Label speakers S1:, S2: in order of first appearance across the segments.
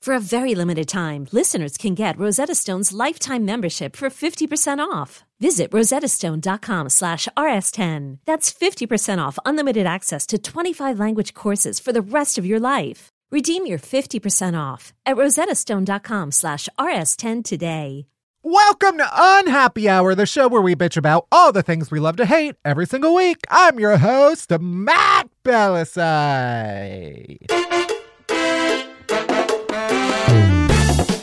S1: For a very limited time, listeners can get Rosetta Stone's lifetime membership for 50% off. Visit rosettastone.com slash rs10. That's 50% off unlimited access to 25 language courses for the rest of your life. Redeem your 50% off at rosettastone.com slash rs10 today.
S2: Welcome to Unhappy Hour, the show where we bitch about all the things we love to hate every single week. I'm your host, Matt Bellassai.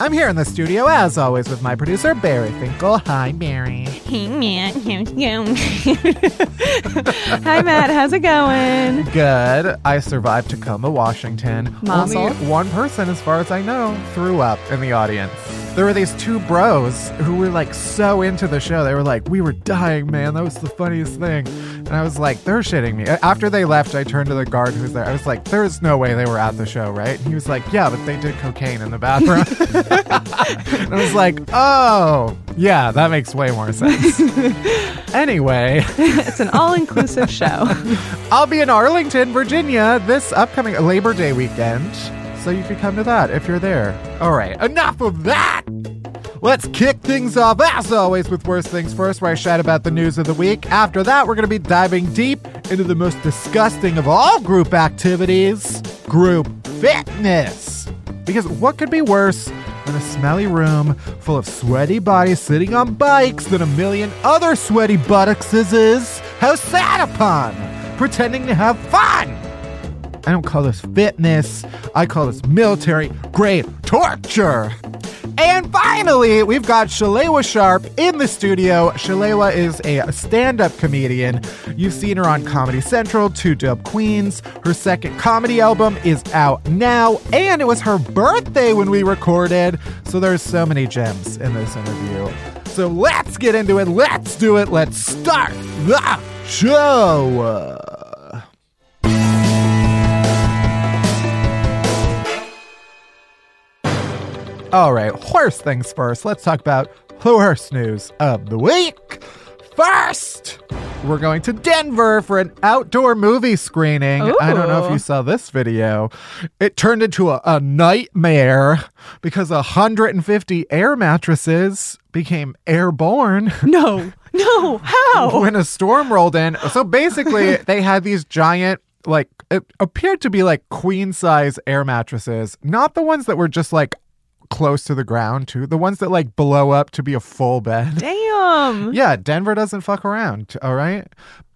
S2: I'm here in the studio, as always, with my producer, Bari Finkel. Hi, Bari.
S3: Hey, Matt. How's it going? Hi, Matt. How's it going?
S2: Good. I survived Tacoma, Washington.
S3: Mazel.
S2: Only one person, as far as I know, threw up in the audience. There were these two bros who were like so into the show. They were like, "We were dying, man. That was the funniest thing." And I was like, "They're shitting me." After they left, I turned to the guard who was there. I was like, "There's no way they were at the show, right?" And he was like, "Yeah, but they did cocaine in the bathroom." I was like, "Oh, yeah, that makes way more sense." anyway,
S3: It's an all inclusive show.
S2: I'll be in Arlington, Virginia this upcoming Labor Day weekend. So you could come to that if you're there. All right, enough of that. Let's kick things off, as always, with Worst Things First, where I shout about the news of the week. After that, we're going to be diving deep into the most disgusting of all group activities group fitness. Because what could be worse than a smelly room full of sweaty bodies sitting on bikes than a million other sweaty buttocks is? How sad upon! Pretending to have fun! I don't call this fitness. I call this military grade torture. And finally, we've got Shalewa Sharpe in the studio. Shalewa is a stand up comedian. You've seen her on Comedy Central, Two Dope Queens. Her second comedy album is out now, and it was her birthday when we recorded. So there's so many gems in this interview. So let's get into it. Let's do it. Let's start the show. All right, worst things first. Let's talk about the worst news of the week. First, we're going to Denver for an outdoor movie screening. I don't know if you saw this video. It turned into a, a nightmare because 150 air mattresses became airborne.
S3: No, no, how?
S2: when a storm rolled in. So basically, they had these giant, like, it appeared to be like queen size air mattresses, not the ones that were just like close to the ground, too. The ones that like blow up to be a full bed.
S3: Damn.
S2: Yeah, Denver doesn't fuck around, all right?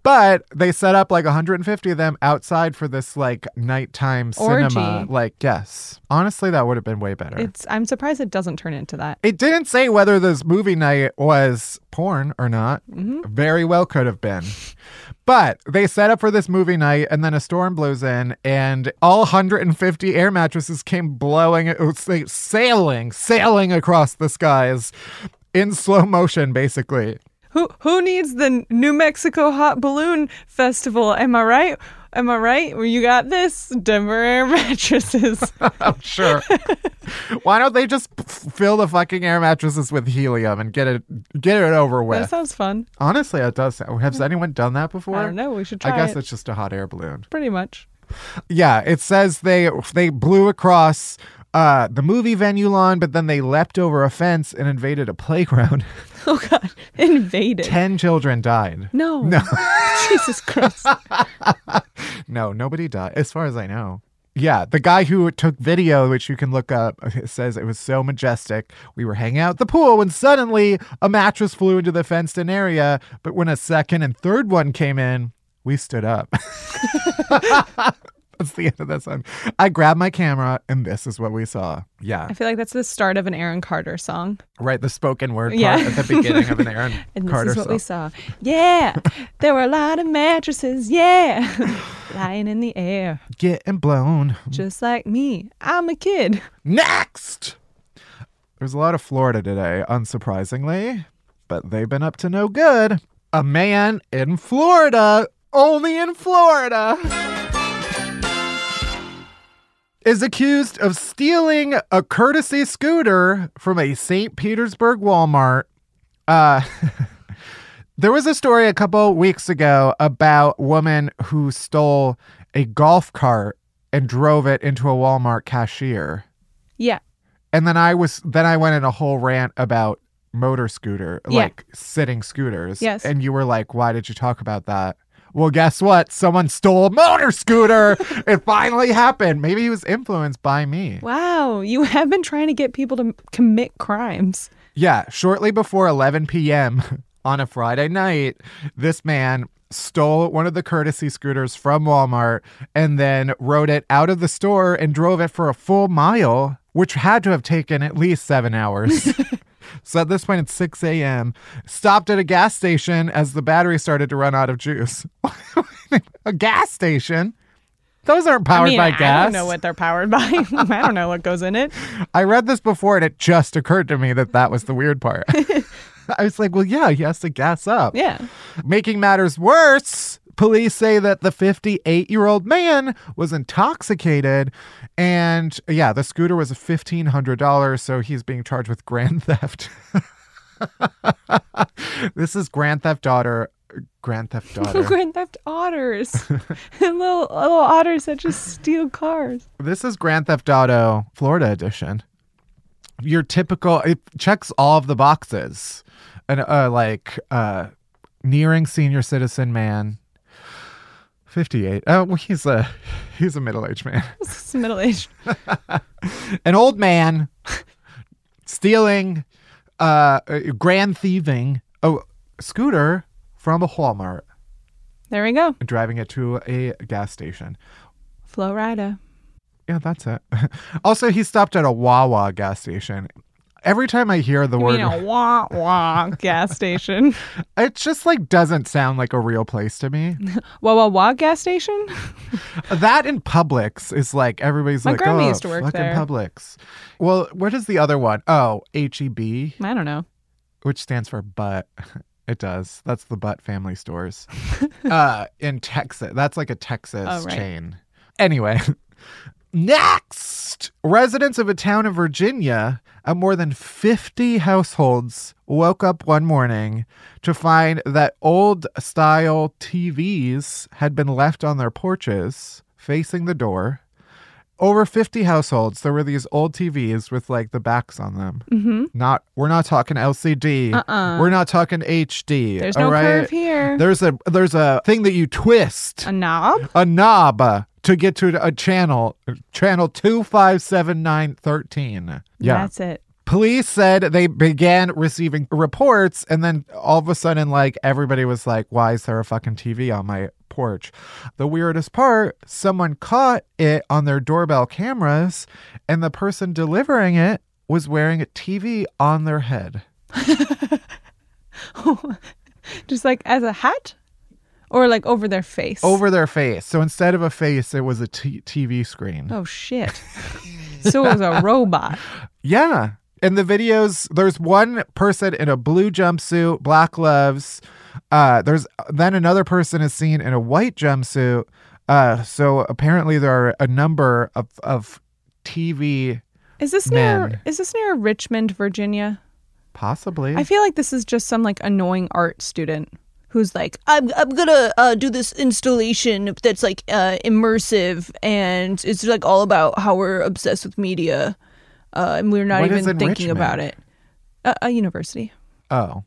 S2: But they set up like 150 of them outside for this like nighttime cinema.
S3: Orgy.
S2: Like, yes. Honestly, that would have been way better.
S3: It's. I'm surprised it doesn't turn into that.
S2: It didn't say whether this movie night was porn or not.
S3: Mm-hmm.
S2: Very well could have been. But they set up for this movie night, and then a storm blows in, and all 150 air mattresses came blowing, uh, it like sailing, sailing across the skies in slow motion, basically.
S3: Who who needs the New Mexico Hot Balloon Festival? Am I right? Am I right? Well, you got this Denver Air mattresses.
S2: I'm sure. Why don't they just fill the fucking air mattresses with helium and get it get it over with?
S3: that sounds fun.
S2: Honestly, it does. sound- Has hmm. anyone done that before?
S3: I don't know. We should try
S2: I guess
S3: it.
S2: it's just a hot air balloon.
S3: Pretty much.
S2: Yeah, it says they they blew across uh, the movie venue lawn, but then they leapt over a fence and invaded a playground.
S3: Oh God, invaded.
S2: Ten children died.
S3: no, no, Jesus Christ.
S2: No, nobody died, as far as I know. Yeah, the guy who took video, which you can look up, says it was so majestic. We were hanging out at the pool when suddenly a mattress flew into the fenced in area. But when a second and third one came in, we stood up. That's the end of that song. I grabbed my camera, and this is what we saw. Yeah,
S3: I feel like that's the start of an Aaron Carter song.
S2: right. The spoken word part
S3: Yeah.
S2: at the beginning of an Aaron
S3: And this
S2: Carter
S3: is what
S2: song.
S3: we saw. Yeah, there were a lot of mattresses. Yeah, lying in the air,
S2: Getting blown.
S3: just like me. I'm a kid.
S2: Next! There's a lot of Florida today, unsurprisingly, but they've been up to no good. A man in Florida, only in Florida, is accused of stealing a courtesy scooter from a St. Petersburg Walmart. Uh, there was a story a couple weeks ago about a woman who stole a golf cart and drove it into a Walmart cashier.
S3: Yeah,
S2: And then I was then I went in a whole rant about motor scooter,
S3: Yeah.
S2: like sitting scooters.
S3: Yes.
S2: And you were like, why did you talk about that? Well, guess what? Someone stole a motor scooter. it finally happened. Maybe he was influenced by me.
S3: wow. You have been trying to get people to commit crimes.
S2: Yeah, shortly before 11 p.m. on a Friday night, this man stole one of the courtesy scooters from Walmart and then rode it out of the store and drove it for a full mile, which had to have taken at least seven hours. so at this point, it's 6 a.m. Stopped at a gas station as the battery started to run out of juice. a gas station? Those aren't powered
S3: I mean,
S2: by
S3: I
S2: gas.
S3: I don't know what they're powered by. I don't know what goes in it.
S2: I read this before and it just occurred to me that that was the weird part. I was like, well, yeah, he has to gas up.
S3: Yeah.
S2: Making matters worse, police say that the 58 year old man was intoxicated. And yeah, the scooter was $1,500. So he's being charged with grand theft. this is Grand Theft Daughter. Grand Theft Daughter.
S3: Grand Theft Otters. little little otters that just steal cars.
S2: This is Grand Theft Auto Florida edition. Your typical it checks all of the boxes. And uh like uh nearing senior citizen man. 58. Oh, well, he's a he's a middle-aged man.
S3: It's middle aged.
S2: An old man stealing uh grand thieving a scooter from a Walmart
S3: There we go.
S2: driving it to a gas station.
S3: Flow.
S2: Yeah, that's it. also, he stopped at a Wawa gas station. Every time I hear the
S3: You
S2: word,
S3: mean a wah wah gas station?
S2: it just like doesn't sound like a real place to me.
S3: Wah wah wah gas station?
S2: that in Publix is like everybody's
S3: My
S2: like,
S3: grandma
S2: oh,
S3: used to work
S2: fucking
S3: there."
S2: Publix. Well, what is the other one? Oh, HEB,
S3: I don't know.
S2: which stands for butt. It does. That's the Butt Family Stores. uh, in Texas, that's like a Texas
S3: Oh, right.
S2: chain. Anyway, next, residents of a town in Virginia of more than 50 households woke up one morning to find that old style TVs had been left on their porches facing the door. Over 50 households, there were these old TVs with like the backs on them. Mm-hmm. Not, we're not talking LCD.
S3: Uh-uh.
S2: We're not talking HD.
S3: There's
S2: all
S3: no
S2: right?
S3: curve here.
S2: There's a there's a thing that you twist
S3: A knob?
S2: a knob uh, to get to a channel, channel two five seven nine thirteen. Yeah.
S3: That's it.
S2: Police said they began receiving reports, and then all of a sudden, like everybody was like, "Why is there a fucking TV on my porch?" The weirdest part: someone caught it on their doorbell cameras, and the person delivering it was wearing a TV on their head.
S3: Just like as a hat? Or like over their face?
S2: over their face. So instead of a face, it was a t- TV screen.
S3: Oh shit. so it was a robot.
S2: Yeah. In the videos, there's one person in a blue jumpsuit, black gloves. Uh, there's then another person is seen in a white jumpsuit. Uh, so apparently there are a number of of TV,
S3: Is this near? Is this near Richmond, Virginia?
S2: possibly.
S3: I feel like this is just some like annoying art student who's like, I'm I'm gonna uh, do this installation that's like uh, immersive and it's like all about how we're obsessed with media, uh, and we're not
S2: What
S3: even
S2: in
S3: thinking about it. A, a university.
S2: oh,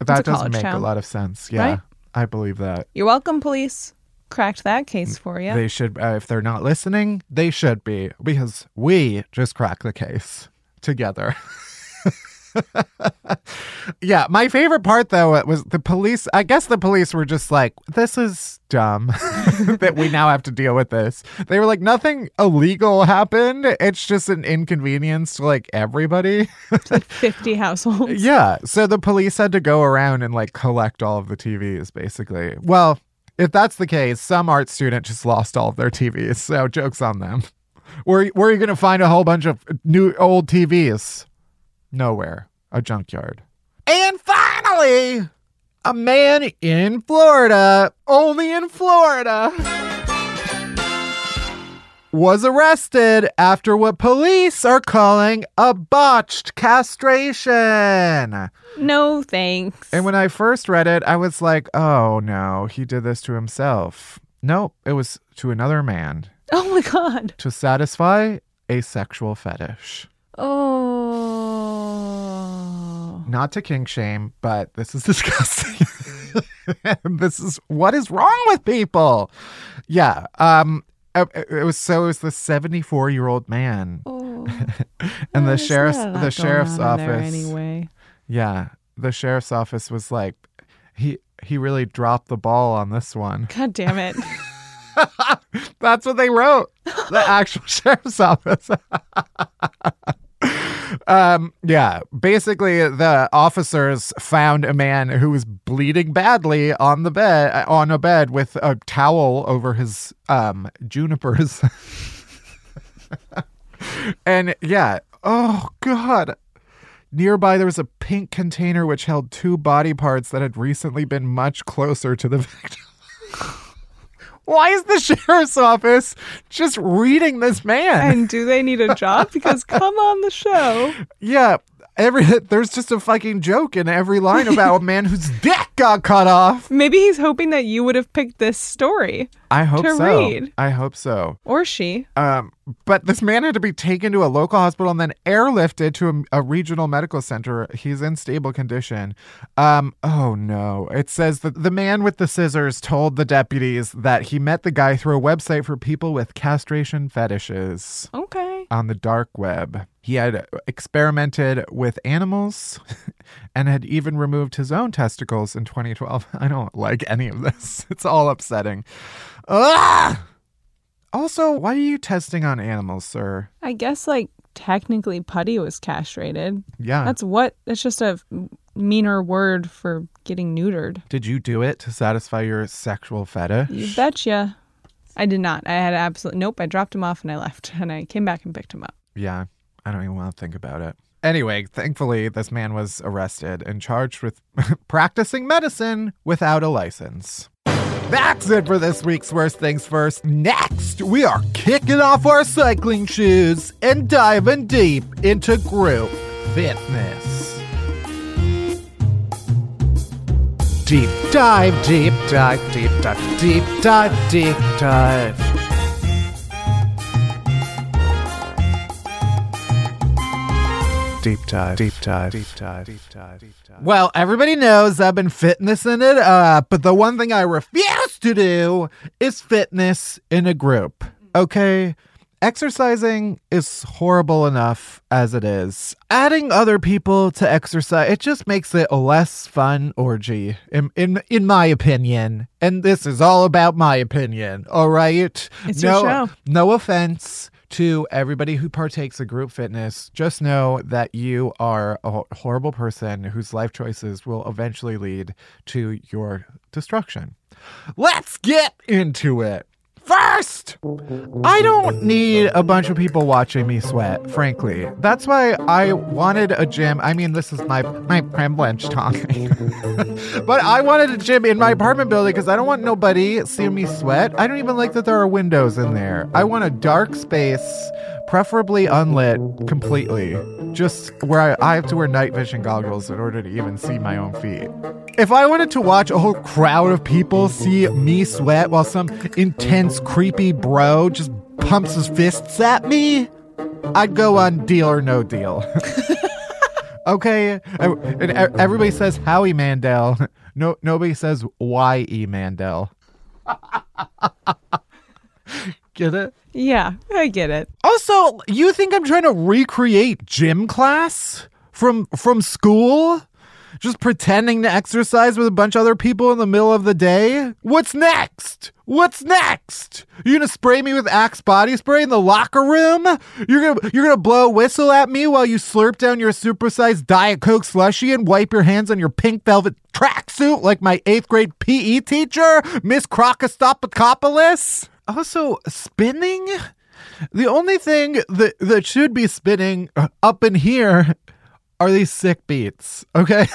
S2: that does
S3: college
S2: make a lot of sense. Yeah,
S3: Right?
S2: I believe that.
S3: You're welcome, police. Cracked that case for you.
S2: They should, uh, if they're not listening, they should be because we just cracked the case together. yeah, my favorite part though uh, was the police. I guess the police were just like, "This is dumb that we now have to deal with this." They were like, "Nothing illegal happened. It's just an inconvenience to like everybody."
S3: like 50 households.
S2: Yeah. So the police had to go around and like collect all of the TVs, basically. Well, if that's the case, some art student just lost all of their TVs. So joke's on them. Where, where are you going to find a whole bunch of new old TVs? Nowhere. A junkyard. And finally, a man in Florida, only in Florida, was arrested after what police are calling a botched castration.
S3: No thanks.
S2: And when I first read it, I was like, oh no, he did this to himself. Nope, it was to another man
S3: oh my god.
S2: to satisfy a sexual fetish.
S3: Oh.
S2: Not to kink shame, but this is disgusting. this is what is wrong with people. Yeah. Um. It, it was so. It was the seventy-four-year-old man,
S3: Oh.
S2: and the sheriff's
S3: not a lot
S2: the sheriff's
S3: on in there
S2: office.
S3: Anyway.
S2: Yeah, the sheriff's office was like, he he really dropped the ball on this one.
S3: God damn it.
S2: That's what they wrote. The actual sheriff's office. Um, yeah. Basically, the officers found a man who was bleeding badly on the bed, on a bed with a towel over his um junipers. and yeah, oh god. Nearby, there was a pink container which held two body parts that had recently been much closer to the victim. Why is the sheriff's office just reading this man?
S3: and do they need a job? Because come on the show.
S2: yeah, every there's just a fucking joke in every line about a man whose dick got cut off.
S3: Maybe he's hoping that you would have picked this story.
S2: I hope
S3: To
S2: so.
S3: read.
S2: I hope so.
S3: Or she.
S2: Um, but this man had to be taken to a local hospital and then airlifted to a, a regional medical center. He's in stable condition. Um, oh no. It says that the man with the scissors told the deputies that he met the guy through a website for people with castration fetishes
S3: Okay.
S2: on the dark web. He had experimented with animals and had even removed his own testicles in 2012. I don't like any of this. It's all upsetting. Ah! Also, why are you testing on animals, sir?
S3: I guess like technically Putty was castrated.
S2: Yeah.
S3: That's what it's just a meaner word for getting neutered.
S2: Did you do it to satisfy your sexual fetish?
S3: You betcha. I did not. I had absolutely nope. I dropped him off and I left, and I came back and picked him up.
S2: Yeah, I don't even want to think about it. Anyway, thankfully, this man was arrested and charged with practicing medicine without a license. That's it for this week's Worst Things First. Next, we are kicking off our cycling shoes and diving deep into group fitness. Deep dive, deep dive, deep dive, deep dive, deep dive. Deep dive, deep dive, deep dive, deep dive, deep dive. Well, everybody knows I've been fitnessing it up, but the one thing I refuse to do is fitness in a group. Okay? Exercising is horrible enough as it is. Adding other people to exercise, it just makes it a less fun orgy, in, in, in my opinion. And this is all about my opinion, all right?
S3: It's your
S2: no,
S3: show.
S2: no offense to everybody who partakes of group fitness. Just know that you are a horrible person whose life choices will eventually lead to your destruction. Let's get into it. First, I don't need a bunch of people watching me sweat, frankly. That's why I wanted a gym. I mean, this is my my privilege talking. but I wanted a gym in my apartment building because I don't want nobody seeing me sweat. I don't even like that there are windows in there. I want a dark space, preferably unlit completely. Just where I, I have to wear night vision goggles in order to even see my own feet. If I wanted to watch a whole crowd of people see me sweat while some intense, creepy bro just pumps his fists at me, I'd go on Deal or No Deal. okay, and everybody says Howie Mandel. No, nobody says Y E Mandel. get it?
S3: Yeah, I get it.
S2: Also, you think I'm trying to recreate gym class from from school? Just pretending to exercise with a bunch of other people in the middle of the day? What's next? What's next? You gonna spray me with Axe body spray in the locker room? You're gonna you're gonna blow a whistle at me while you slurp down your supersized Diet Coke slushy and wipe your hands on your pink velvet tracksuit like my eighth grade PE teacher, Miss Crocostopopoulos? Also, spinning? The only thing that that should be spinning uh, up in here are these sick beats, okay?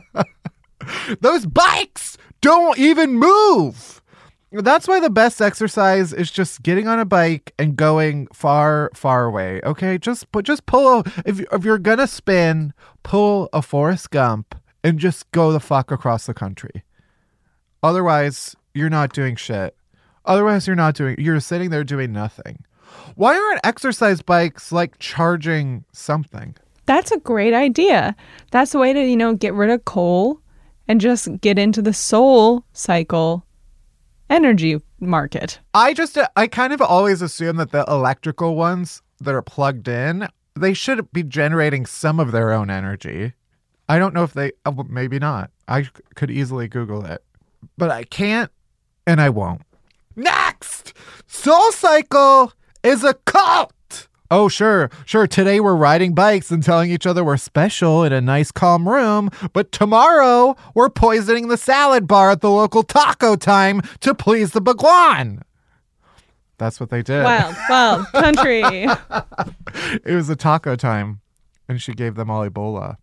S2: Those bikes don't even move. That's why the best exercise is just getting on a bike and going far, far away. Okay, just put, just pull. A, if if you're gonna spin, pull a Forrest Gump and just go the fuck across the country. Otherwise, you're not doing shit. Otherwise, you're not doing. You're sitting there doing nothing. Why aren't exercise bikes like charging something?
S3: That's a great idea. That's a way to, you know, get rid of coal and just get into the soul cycle energy market.
S2: I just, I kind of always assume that the electrical ones that are plugged in, they should be generating some of their own energy. I don't know if they, oh, maybe not. I could easily Google it, but I can't and I won't. Next! Soul Cycle is a cult. Oh, sure, sure. Today we're riding bikes and telling each other we're special in a nice, calm room, but tomorrow we're poisoning the salad bar at the local taco time to please the Bhagwan. That's what they did.
S3: Wild, wild country.
S2: it was a taco time, and she gave them all Ebola.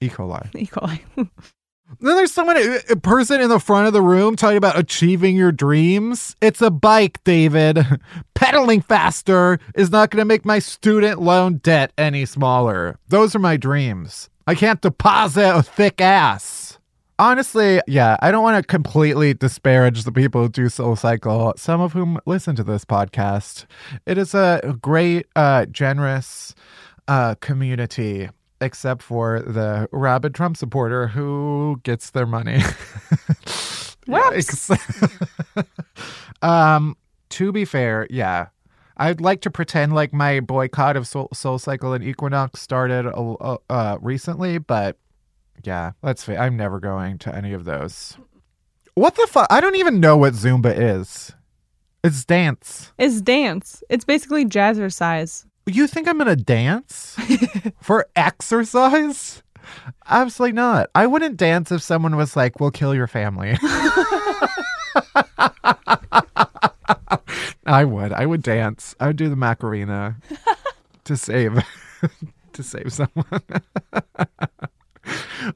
S2: E. coli.
S3: E. coli.
S2: Then there's someone, a person in the front of the room talking about achieving your dreams. It's a bike, David. Pedaling faster is not going to make my student loan debt any smaller. Those are my dreams. I can't deposit a thick ass. Honestly, yeah, I don't want to completely disparage the people who do Soul Cycle, some of whom listen to this podcast. It is a great, uh, generous uh, community except for the rabid Trump supporter who gets their money. um, to be fair, yeah. I'd like to pretend like my boycott of Soul, Soul Cycle and Equinox started uh, uh, recently, but yeah, let's see. I'm never going to any of those. What the fuck? I don't even know what Zumba is. It's dance.
S3: It's dance. It's basically jazzercise.
S2: You think I'm gonna dance for exercise? Absolutely not. I wouldn't dance if someone was like, "We'll kill your family." I would. I would dance. I would do the Macarena to save to save someone.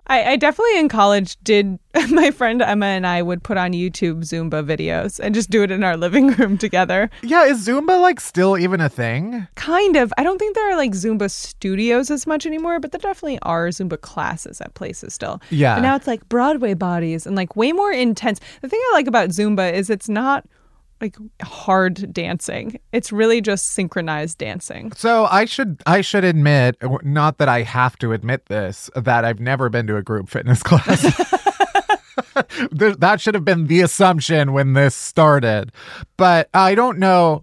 S3: I, I, definitely in college did. My friend Emma and I would put on YouTube Zumba videos and just do it in our living room together.
S2: Yeah, is Zumba like still even a thing?
S3: Kind of. I don't think there are like Zumba studios as much anymore, but there definitely are Zumba classes at places still.
S2: Yeah.
S3: But now it's like Broadway bodies and like way more intense. The thing I like about Zumba is it's not like hard dancing. It's really just synchronized dancing.
S2: So I should I should admit, not that I have to admit this, that I've never been to a group fitness class. that should have been the assumption when this started. But I don't know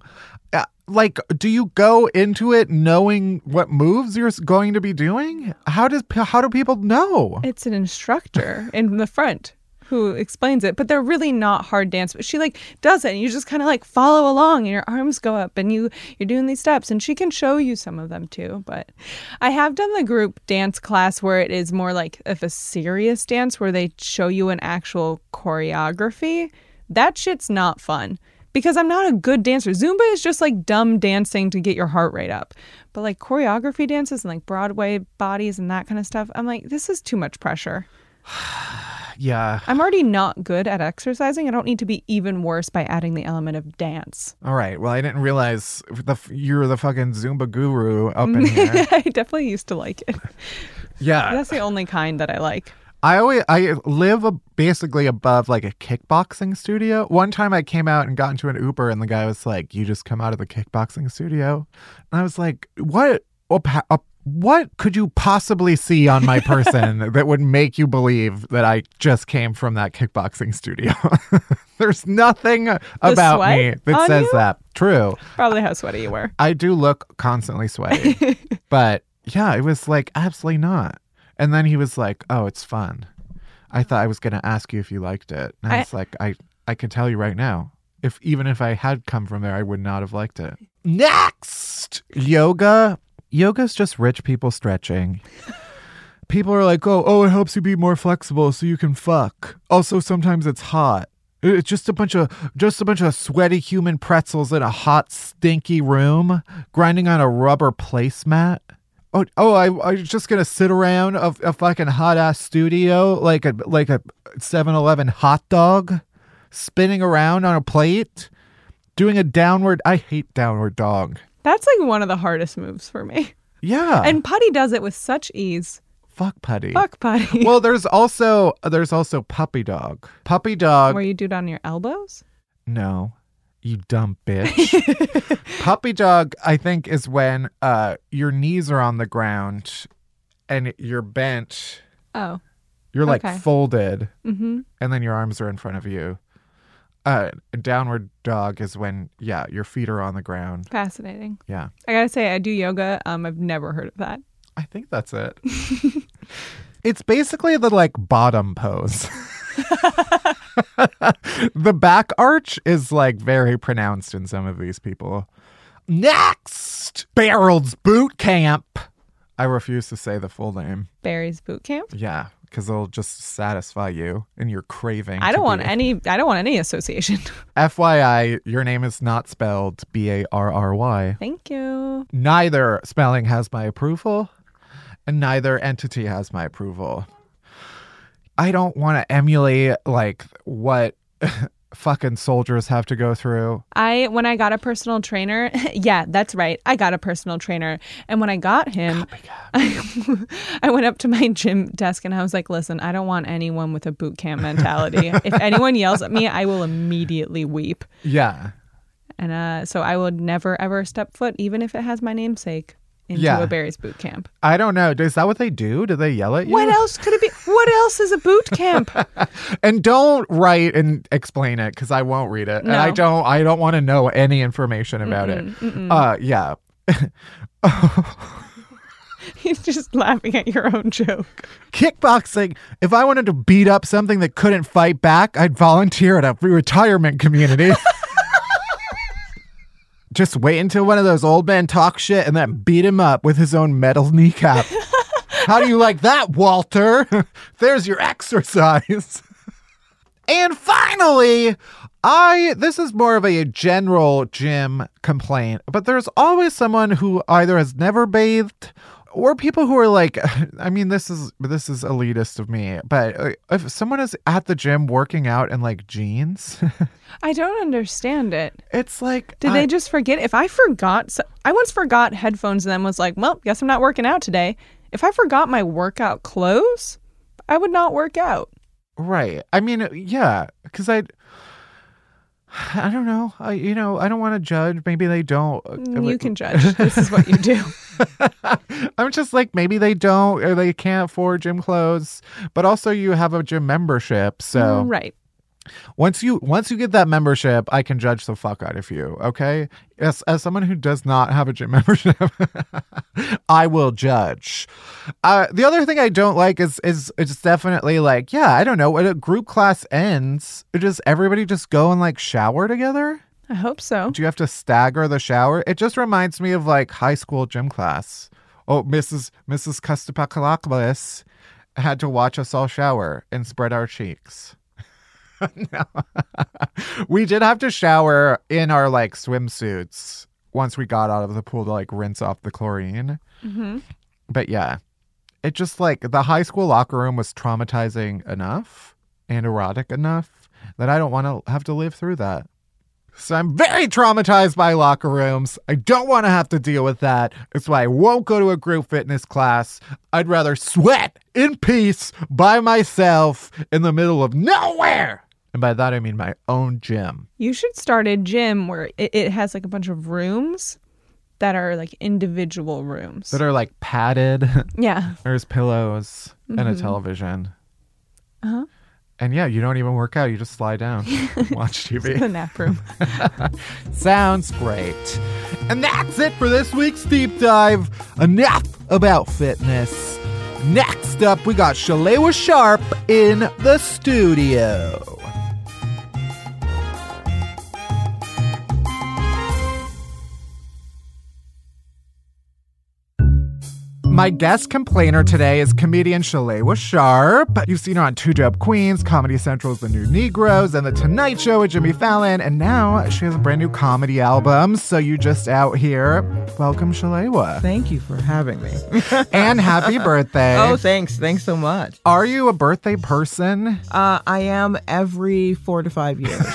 S2: uh, like do you go into it knowing what moves you're going to be doing? How does how do people know?
S3: It's an instructor in the front who explains it, but they're really not hard dance. But she like does it, and you just kind of like follow along, and your arms go up, and you you're doing these steps, and she can show you some of them too. But I have done the group dance class where it is more like a serious dance where they show you an actual choreography that shit's not fun because I'm not a good dancer. Zumba is just like dumb dancing to get your heart rate up. But like choreography dances and like Broadway bodies and that kind of stuff, I'm like, this is too much pressure.
S2: Yeah.
S3: I'm already not good at exercising. I don't need to be even worse by adding the element of dance.
S2: All right. Well, I didn't realize the you're the fucking Zumba guru up in here.
S3: I definitely used to like it.
S2: yeah.
S3: That's the only kind that I like.
S2: I always I live a, basically above like a kickboxing studio. One time I came out and got into an Uber and the guy was like, "You just come out of the kickboxing studio," and I was like, "What? What, what could you possibly see on my person that would make you believe that I just came from that kickboxing studio?" There's nothing about me that says
S3: you?
S2: that. True.
S3: Probably how sweaty you were.
S2: I do look constantly sweaty. but yeah, it was like absolutely not. And then he was like, "Oh, it's fun." I thought I was going to ask you if you liked it. And I,
S3: I-
S2: was like, "I I can tell you right now. If even if I had come from there, I would not have liked it." Next, yoga. Yoga's just rich people stretching. People are like, "Oh, oh, it helps you be more flexible so you can fuck." Also, sometimes it's hot. It's just a bunch of just a bunch of sweaty human pretzels in a hot, stinky room, grinding on a rubber placemat. Oh, oh! I, I was just gonna sit around a, a fucking hot ass studio like a like a 7-Eleven hot dog, spinning around on a plate, doing a downward. I hate downward dog.
S3: That's like one of the hardest moves for me.
S2: Yeah,
S3: And Putty does it with such ease.
S2: fuck putty.
S3: Fuck Putty.
S2: Well, there's also there's also puppy dog. Puppy dog.
S3: Where you do it on your elbows?
S2: No, you dumb bitch. Puppy dog, I think, is when uh, your knees are on the ground and you're bent.
S3: Oh.
S2: You're like
S3: Okay.
S2: folded,
S3: Mm-hmm.
S2: and then your arms are in front of you. Uh, downward dog is when, yeah, your feet are on the ground.
S3: Fascinating.
S2: Yeah,
S3: I gotta say, I do yoga. Um, I've never heard of that.
S2: I think that's it. it's basically the like bottom pose. the back arch is like very pronounced in some of these people. Next, Barrel's Boot Camp. I refuse to say the full name.
S3: Barry's boot camp.
S2: Yeah, because it'll just satisfy you and your craving.
S3: I don't want any. I don't want any association.
S2: FYI, your name is not spelled B A R R Y.
S3: Thank you.
S2: Neither spelling has my approval, and neither entity has my approval. I don't want to emulate like what fucking soldiers have to go through.
S3: I when I got a personal trainer, yeah, that's right. I got a personal trainer, and when I got him, I, I went up to my gym desk and I was like, "Listen, I don't want anyone with a boot camp mentality. if anyone yells at me, I will immediately weep."
S2: Yeah.
S3: And uh, so I would never ever step foot, even if it has my namesake, into
S2: Yeah.
S3: a Barry's boot camp.
S2: I don't know. Is that what they do? Do they yell at you?
S3: What else could it be? What else is a boot camp?
S2: And don't write and explain it because I won't read it, and I don't. I don't want to know any information about it. Uh, yeah.
S3: He's just laughing at your own joke.
S2: Kickboxing. If I wanted to beat up something that couldn't fight back, I'd volunteer at a retirement community. Just wait until one of those old men talk shit and then beat him up with his own metal kneecap. How do you like that, Walter? There's your exercise. and finally, I this is more of a general gym complaint, but there's always someone who either has never bathed or people who are like I mean this is this is elitist of me, but uh, if someone is at the gym working out in like jeans,
S3: I don't understand it.
S2: it's like
S3: Did
S2: I-
S3: they just forget? If I forgot, so- I once forgot headphones and then was like, well, guess I'm not working out today. If I forgot my workout clothes, I would not work out.
S2: Right. I mean, yeah, because I, I don't know. I, you know, I don't want to judge. Maybe they don't.
S3: Mm, You can judge. this is what you do.
S2: I'm just like maybe they don't or they can't afford gym clothes, but also you have a gym membership. So
S3: right.
S2: Once you once you get that membership, I can judge the fuck out of you. Okay, as as someone who does not have a gym membership, I will judge. Uh, the other thing I don't like is is it's definitely like yeah I don't know when a group class ends, does everybody just go and like shower together?
S3: I hope so.
S2: Do you have to stagger the shower? It just reminds me of like high school gym class. Oh, Mrs. Mrs. Costopakalaklis had to watch us all shower and spread our cheeks. we did have to shower in our like swimsuits once we got out of the pool to like rinse off the chlorine.
S3: Mm-hmm.
S2: But yeah, it just like the high school locker room was traumatizing enough and erotic enough that I don't want to have to live through that. So I'm very traumatized by locker rooms. I don't want to have to deal with that. That's why I won't go to a group fitness class. I'd rather sweat in peace by myself in the middle of nowhere. And by that, I mean my own gym.
S3: You should start a gym where it, it has like a bunch of rooms that are like individual rooms.
S2: that are like padded.
S3: yeah.
S2: There's pillows and a television.
S3: Uh-huh.
S2: And yeah, you don't even work out. You just lie down, watch
S3: The
S2: TV.
S3: nap room.
S2: Sounds great. And that's it for this week's deep dive. Enough about fitness. Next up, we got Shalewa Sharpe in the studio. My guest complainer today is comedian Shalewa Sharpe. You've seen her on Two Dope Queens, Comedy Central's The New Negroes, and The Tonight Show with Jimmy Fallon. And now she has a brand new comedy album. So you just out here. Welcome, Shalewa.
S4: Thank you for having me.
S2: and happy birthday.
S4: oh, thanks. Thanks so much.
S2: Are you a birthday person?
S4: Uh, I am every four to five years.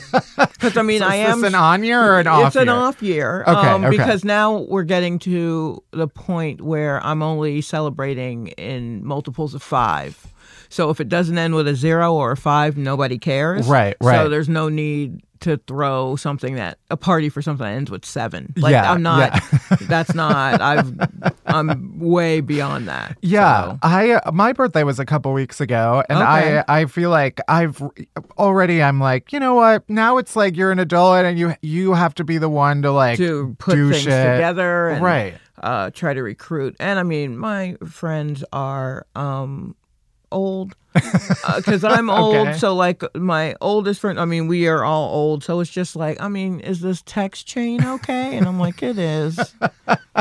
S4: Because, I mean, I
S2: Is
S4: am.
S2: this an on year or an off year?
S4: it's an
S2: year?
S4: off year.
S2: Okay,
S4: um,
S2: okay.
S4: Because now we're getting to the point where I'm only celebrating in multiples of five. So if it doesn't end with a zero or a five, nobody cares.
S2: Right, right.
S4: So there's no need to throw something that a party for something that ends with seven. Like
S2: Yeah,
S4: I'm not.
S2: yeah.
S4: that's not. I've. I'm way beyond that.
S2: Yeah,
S4: So.
S2: I uh, my birthday was a couple weeks ago, and
S4: Okay.
S2: I I feel like I've already I'm like you know what now it's like you're an adult and you you have to be the one to like
S4: to put
S2: do
S4: things
S2: shit.
S4: together and
S2: Right.
S4: uh, try to recruit. And I mean, my friends are um, old because I'm old.
S2: Okay.
S4: So, like, my oldest friend, I mean, we are all old. So it's just like, I mean, is this text chain okay? And I'm like, it is.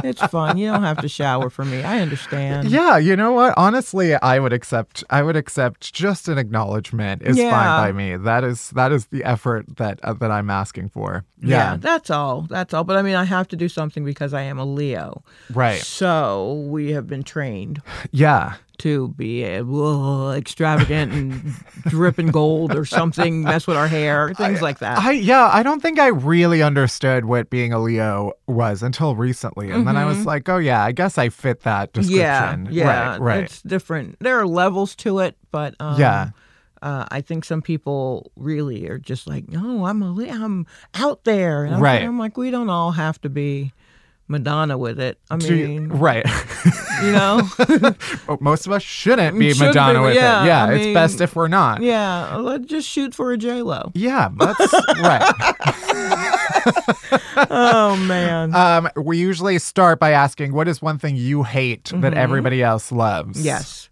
S4: It's fun. You don't have to shower for me. I understand.
S2: Yeah, you know what? Honestly, I would accept. I would accept just an acknowledgement is
S4: Yeah.
S2: fine by me. That is that is the effort that uh, that I'm asking for.
S4: Yeah,
S2: Yeah,
S4: that's all. That's all. But I mean, I have to do something because I am a Leo.
S2: right.
S4: So we have been trained
S2: Yeah,
S4: to be uh, extravagant and dripping gold or something, mess with our hair, things like that.
S2: I yeah, I don't think I really understood what being a Leo was until recently, and then I was like, oh yeah, I guess I fit that description.
S4: Mm-hmm. yeah, yeah,
S2: right, right.
S4: It's different. There are levels to it, but um,
S2: Yeah.
S4: Uh, I think some people really are just like, no, I'm a, Leo, I'm out there, and I'm,
S2: Right.
S4: I'm like, we don't all have to be Madonna with it. I mean,
S2: right.
S4: you know,
S2: Most of us shouldn't be
S4: Shouldn't
S2: Madonna
S4: be,
S2: with
S4: yeah,
S2: it. Yeah,
S4: I
S2: it's
S4: mean-
S2: best if we're not.
S4: yeah, let's just shoot for a J Lo.
S2: Yeah, that's right.
S4: Oh man,
S2: Um, we usually start by asking, what is one thing you hate that everybody else loves?
S4: Mm-hmm. Yes.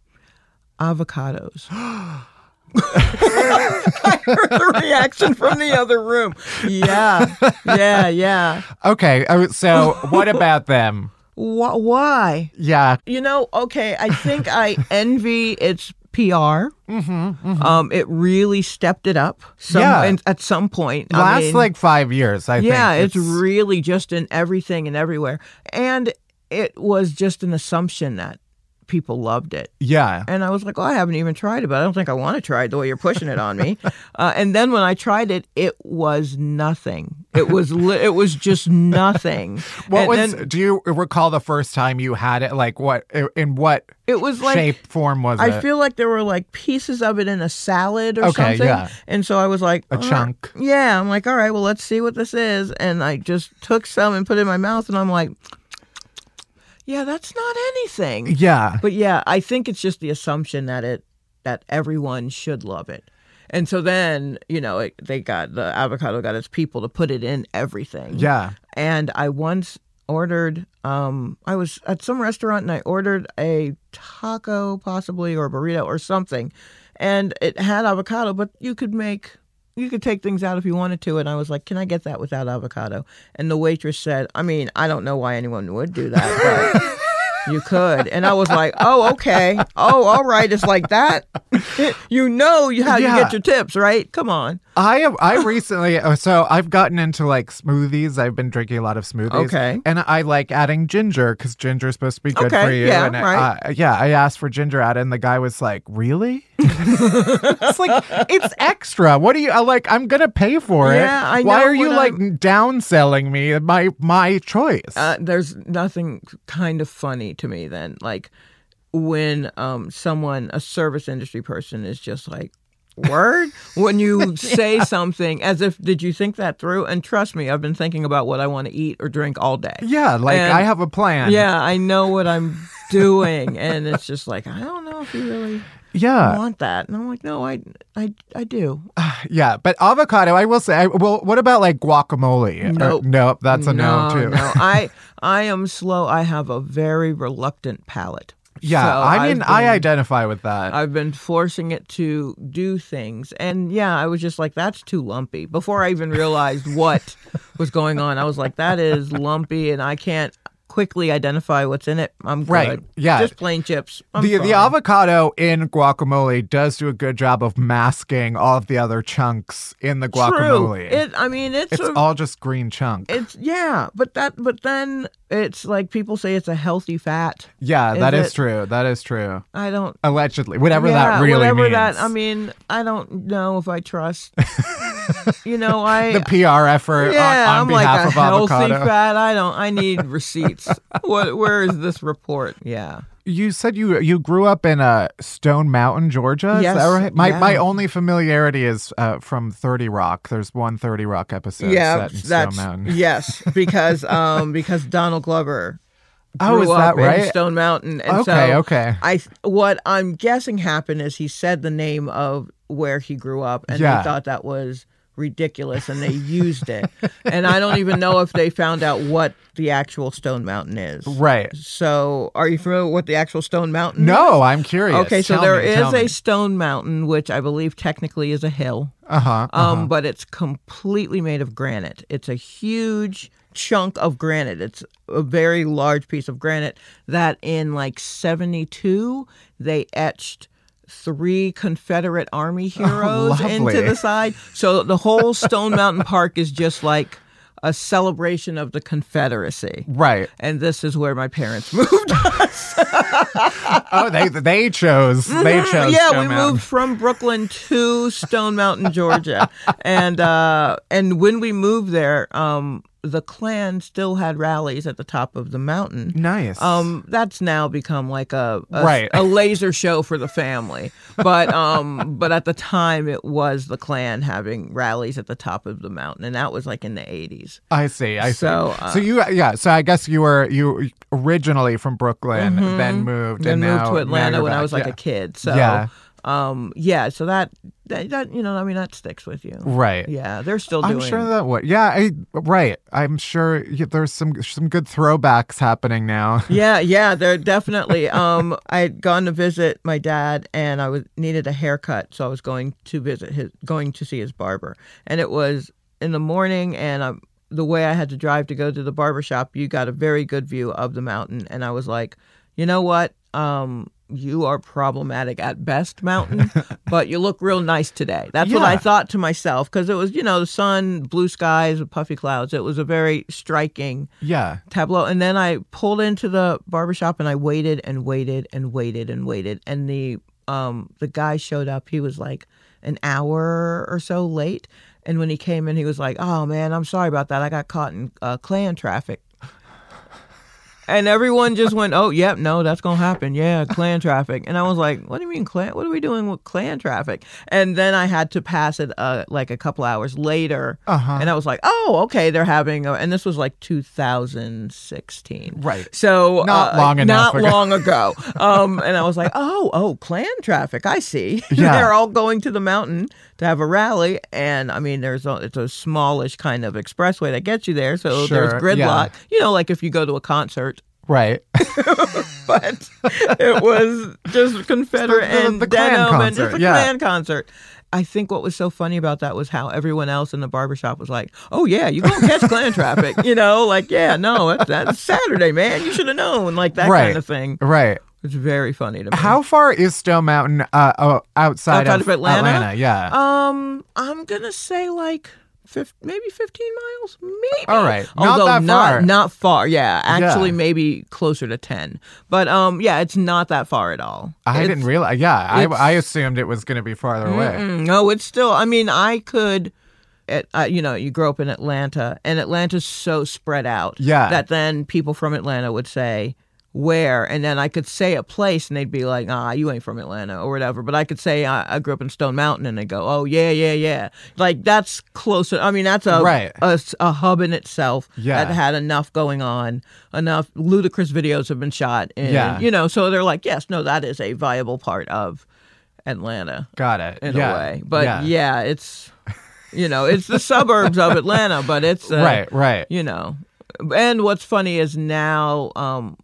S4: Avocados. I heard the reaction from the other room. Yeah. Yeah, yeah.
S2: Okay. oh, So, what about them?
S4: Wh- why?
S2: Yeah.
S4: You know, okay, I think I envy its PR. Mm-hmm, Um, it really stepped it up. Some,
S2: Yeah.
S4: at some point. I
S2: Last
S4: mean,
S2: like five years, I
S4: yeah,
S2: think.
S4: it's, really just in everything and everywhere. And it was just an assumption that people loved it.
S2: Yeah.
S4: And I was like, oh, I haven't even tried it, but I don't think I want to try it the way you're pushing it on me. uh, and then when I tried it, it was nothing. It was li- it was just nothing.
S2: What
S4: And
S2: was,
S4: then
S2: do you recall the first time you had it? Like, what, in what
S4: it was like
S2: shape, form was
S4: I
S2: it?
S4: feel like there were like pieces of it in a salad or
S2: Okay,
S4: something.
S2: yeah.
S4: And so I was like,
S2: A chunk.
S4: Yeah, I'm like, all right, well, let's see what this is. And I just took some and put it in my mouth, and I'm like, yeah, that's not anything.
S2: yeah.
S4: But yeah, I think it's just the assumption that it that everyone should love it. And so then, you know, it, they got the avocado got its people to put it in everything.
S2: Yeah.
S4: And I once ordered um I was at some restaurant and I ordered a taco possibly or a burrito or something and it had avocado but you could make you could take things out if you wanted to and I was like can I get that without avocado and the waitress said I mean I don't know why anyone would do that but You could. And I was like, oh, okay. Oh, all right. It's like that. you know how
S2: Yeah.
S4: you get your tips, right? Come on.
S2: I I recently uh, so I've gotten into like smoothies. I've been drinking a lot of smoothies.
S4: Okay.
S2: And I like adding ginger because ginger is supposed to be good
S4: Okay,
S2: for you.
S4: yeah,
S2: and I- uh, yeah, I asked for ginger added, and the guy was like, "Really?" it's like it's extra. What do you I like? I'm gonna pay for it.
S4: Yeah, I
S2: Why
S4: know
S2: are you like
S4: I'm-
S2: downselling me my my choice?
S4: Uh, there's nothing kind of funny to me then. Like when um, someone, a service industry person, is just like, word? when you say something as if, did you think that through? And trust me, I've been thinking about what I want to eat or drink all day.
S2: yeah, like
S4: and-
S2: I have a plan.
S4: Yeah, I know what I'm doing. and it's just like, I don't know if you really
S2: yeah.
S4: want that. And I'm like, no, I, I, I do.
S2: Yeah, but avocado, I will say. I, well, what about like guacamole? Or-
S4: Nope.
S2: nope, that's a no, too.
S4: no. I, I am slow. I have a very reluctant palate.
S2: Yeah,
S4: So
S2: I mean,
S4: I've
S2: I identify with that.
S4: I've been forcing it to do things. And yeah, I was just like, that's too lumpy. Before I even realized what was going on, I was like, that is lumpy and I can't quickly identify what's in it. I'm good.
S2: Right, yeah.
S4: Just plain chips. I'm
S2: the the avocado in guacamole does do a good job of masking all of the other chunks in the
S4: True.
S2: guacamole.
S4: It, I mean, it's,
S2: it's
S4: a,
S2: all just green chunk.
S4: it's, yeah, but that, but then it's like people say it's a healthy fat.
S2: yeah, that
S4: is
S2: is
S4: it-
S2: true. That is true.
S4: I don't,
S2: Allegedly, whatever
S4: yeah,
S2: that really
S4: whatever
S2: means.
S4: that, I mean, I don't know if I trust, you know, I,
S2: the PR effort
S4: Yeah,
S2: on, on
S4: I'm
S2: behalf
S4: like a
S2: of
S4: healthy
S2: avocado.
S4: fat. I don't. I need receipts. What? Where is this report? Yeah.
S2: You said you you grew up in uh, Stone Mountain, Georgia. Is
S4: Yes,
S2: that right? My
S4: yeah.
S2: my only familiarity is uh, from Thirty Rock. There's one 30 Rock episode
S4: yeah,
S2: set in
S4: that's
S2: Stone Mountain.
S4: yes, because um because Donald Glover.
S2: Oh,
S4: grew
S2: is
S4: up
S2: that
S4: in
S2: right?
S4: Stone Mountain. And
S2: Okay,
S4: so
S2: okay.
S4: I what I'm guessing happened is he said the name of where he grew up, and
S2: Yeah.
S4: they thought that was ridiculous, and they used it. and I don't even know if they found out what the actual Stone Mountain is.
S2: Right.
S4: So, are you familiar with what the actual Stone Mountain? is?
S2: No, I'm curious.
S4: Okay, so
S2: Tell
S4: there
S2: me,
S4: is a
S2: me.
S4: stone mountain, which I believe technically is a hill,
S2: uh-huh,
S4: um, but it's completely made of granite. It's a huge chunk of granite. It's a very large piece of granite that in like 72 they etched three Confederate Army heroes into the side. So the whole Stone Mountain Park is just like a celebration of the Confederacy.
S2: right.
S4: And this is where my parents moved us.
S2: Oh, they they chose. They chose.
S4: Mm-hmm. yeah,
S2: Stone
S4: we
S2: Mountain.
S4: moved from Brooklyn to Stone Mountain, Georgia, and uh, and when we moved there, um, the Klan still had rallies at the top of the mountain.
S2: Nice.
S4: Um, that's now become like a a,
S2: Right.
S4: a laser show for the family, but um, but at the time it was the Klan having rallies at the top of the mountain, and that was like in the eighties.
S2: I see. I
S4: So,
S2: see.
S4: uh,
S2: so you, yeah. So I guess you were you originally from Brooklyn, then moved,
S4: Mm-hmm. Then
S2: and
S4: moved
S2: now,
S4: to Atlanta when I was like
S2: yeah.
S4: a kid. So
S2: Yeah.
S4: Um, yeah, so that, that that you know, I mean, that sticks with you.
S2: Right.
S4: Yeah, they're still
S2: I'm sure that would. Yeah. I, right. I'm sure there's some some good throwbacks happening now.
S4: yeah, yeah, they're definitely. Um, I had gone to visit my dad, and I was needed a haircut, so I was going to visit his, going to see his barber, and it was in the morning, and um, the way I had to drive to go to the barber shop, you got a very good view of the mountain, and I was like, you know what, um. You are problematic at best, mountain, but you look real nice today. That's what I thought to myself because it was, you know, the sun, blue skies, puffy clouds. It was a very striking
S2: Yeah.
S4: tableau. And then i pulled into the barbershop and i waited and waited and waited and waited. And the um the guy showed up. He was like an hour or so late. And when he came in he was like oh man i'm sorry about that. I got caught in uh, Klan traffic and everyone just went oh yep no that's gonna happen yeah Klan traffic and i was like what do you mean Klan what are we doing with Klan traffic and then i had to pass it uh, like a couple hours later
S2: Uh-huh.
S4: and I was like, "Oh, okay, they're having," a, and this was like 2016,
S2: Right.
S4: So
S2: Not
S4: uh,
S2: long enough
S4: not
S2: ago.
S4: long ago. Um, and I was like, "Oh, oh, Klan traffic. I see.
S2: Yeah.
S4: they're all going to the mountain to have a rally." And I mean, there's a, it's a smallish kind of expressway that gets you there, so
S2: Sure,
S4: there's gridlock. You know, like if you go to a concert.
S2: Right.
S4: but it was just Confederate
S2: The- the-
S4: and
S2: the
S4: denim and
S2: concert,
S4: just a
S2: yeah.
S4: Klan concert. I think what was so funny about that was how everyone else in the barbershop was like, "Oh yeah, you gonna catch Klan traffic?" You know, like, "Yeah, no, that's, that's Saturday, man. You should have known," like that
S2: right.
S4: kind of thing.
S2: Right.
S4: It's very funny to me.
S2: How far is Stone Mountain uh, uh, outside,
S4: Outside of Atlanta?
S2: Yeah.
S4: Um, I'm gonna say like. Fif- maybe 15 miles, maybe.
S2: All right. Not
S4: Although
S2: that
S4: not,
S2: far.
S4: Not far. Yeah, actually,
S2: Yeah.
S4: maybe closer to 10. But um, yeah, it's not that far at all.
S2: I
S4: It's-
S2: didn't realize. Yeah, I,
S4: it's-
S2: I assumed it was going to be farther away.
S4: Mm, no, it's still. I mean, I could. At, uh, you know, you grow up in Atlanta, and Atlanta's so spread out.
S2: Yeah.
S4: That then people from Atlanta would say where, and then I could say a place, and they'd be like, "Ah, you ain't from Atlanta" or whatever. But I could say I, I grew up in Stone Mountain, and they go, "Oh yeah, yeah, yeah." Like that's closer. I mean, that's a
S2: Right.
S4: a, a hub in itself
S2: Yeah.
S4: that had enough going on. Enough Ludacris videos have been shot, and
S2: Yeah.
S4: you know, so they're like, "Yes, no, that is a viable part of Atlanta."
S2: Got it.
S4: in
S2: yeah.
S4: a way. But yeah. it's you know, it's the suburbs of Atlanta, but it's uh,
S2: Right, right.
S4: You know, and what's funny is now um,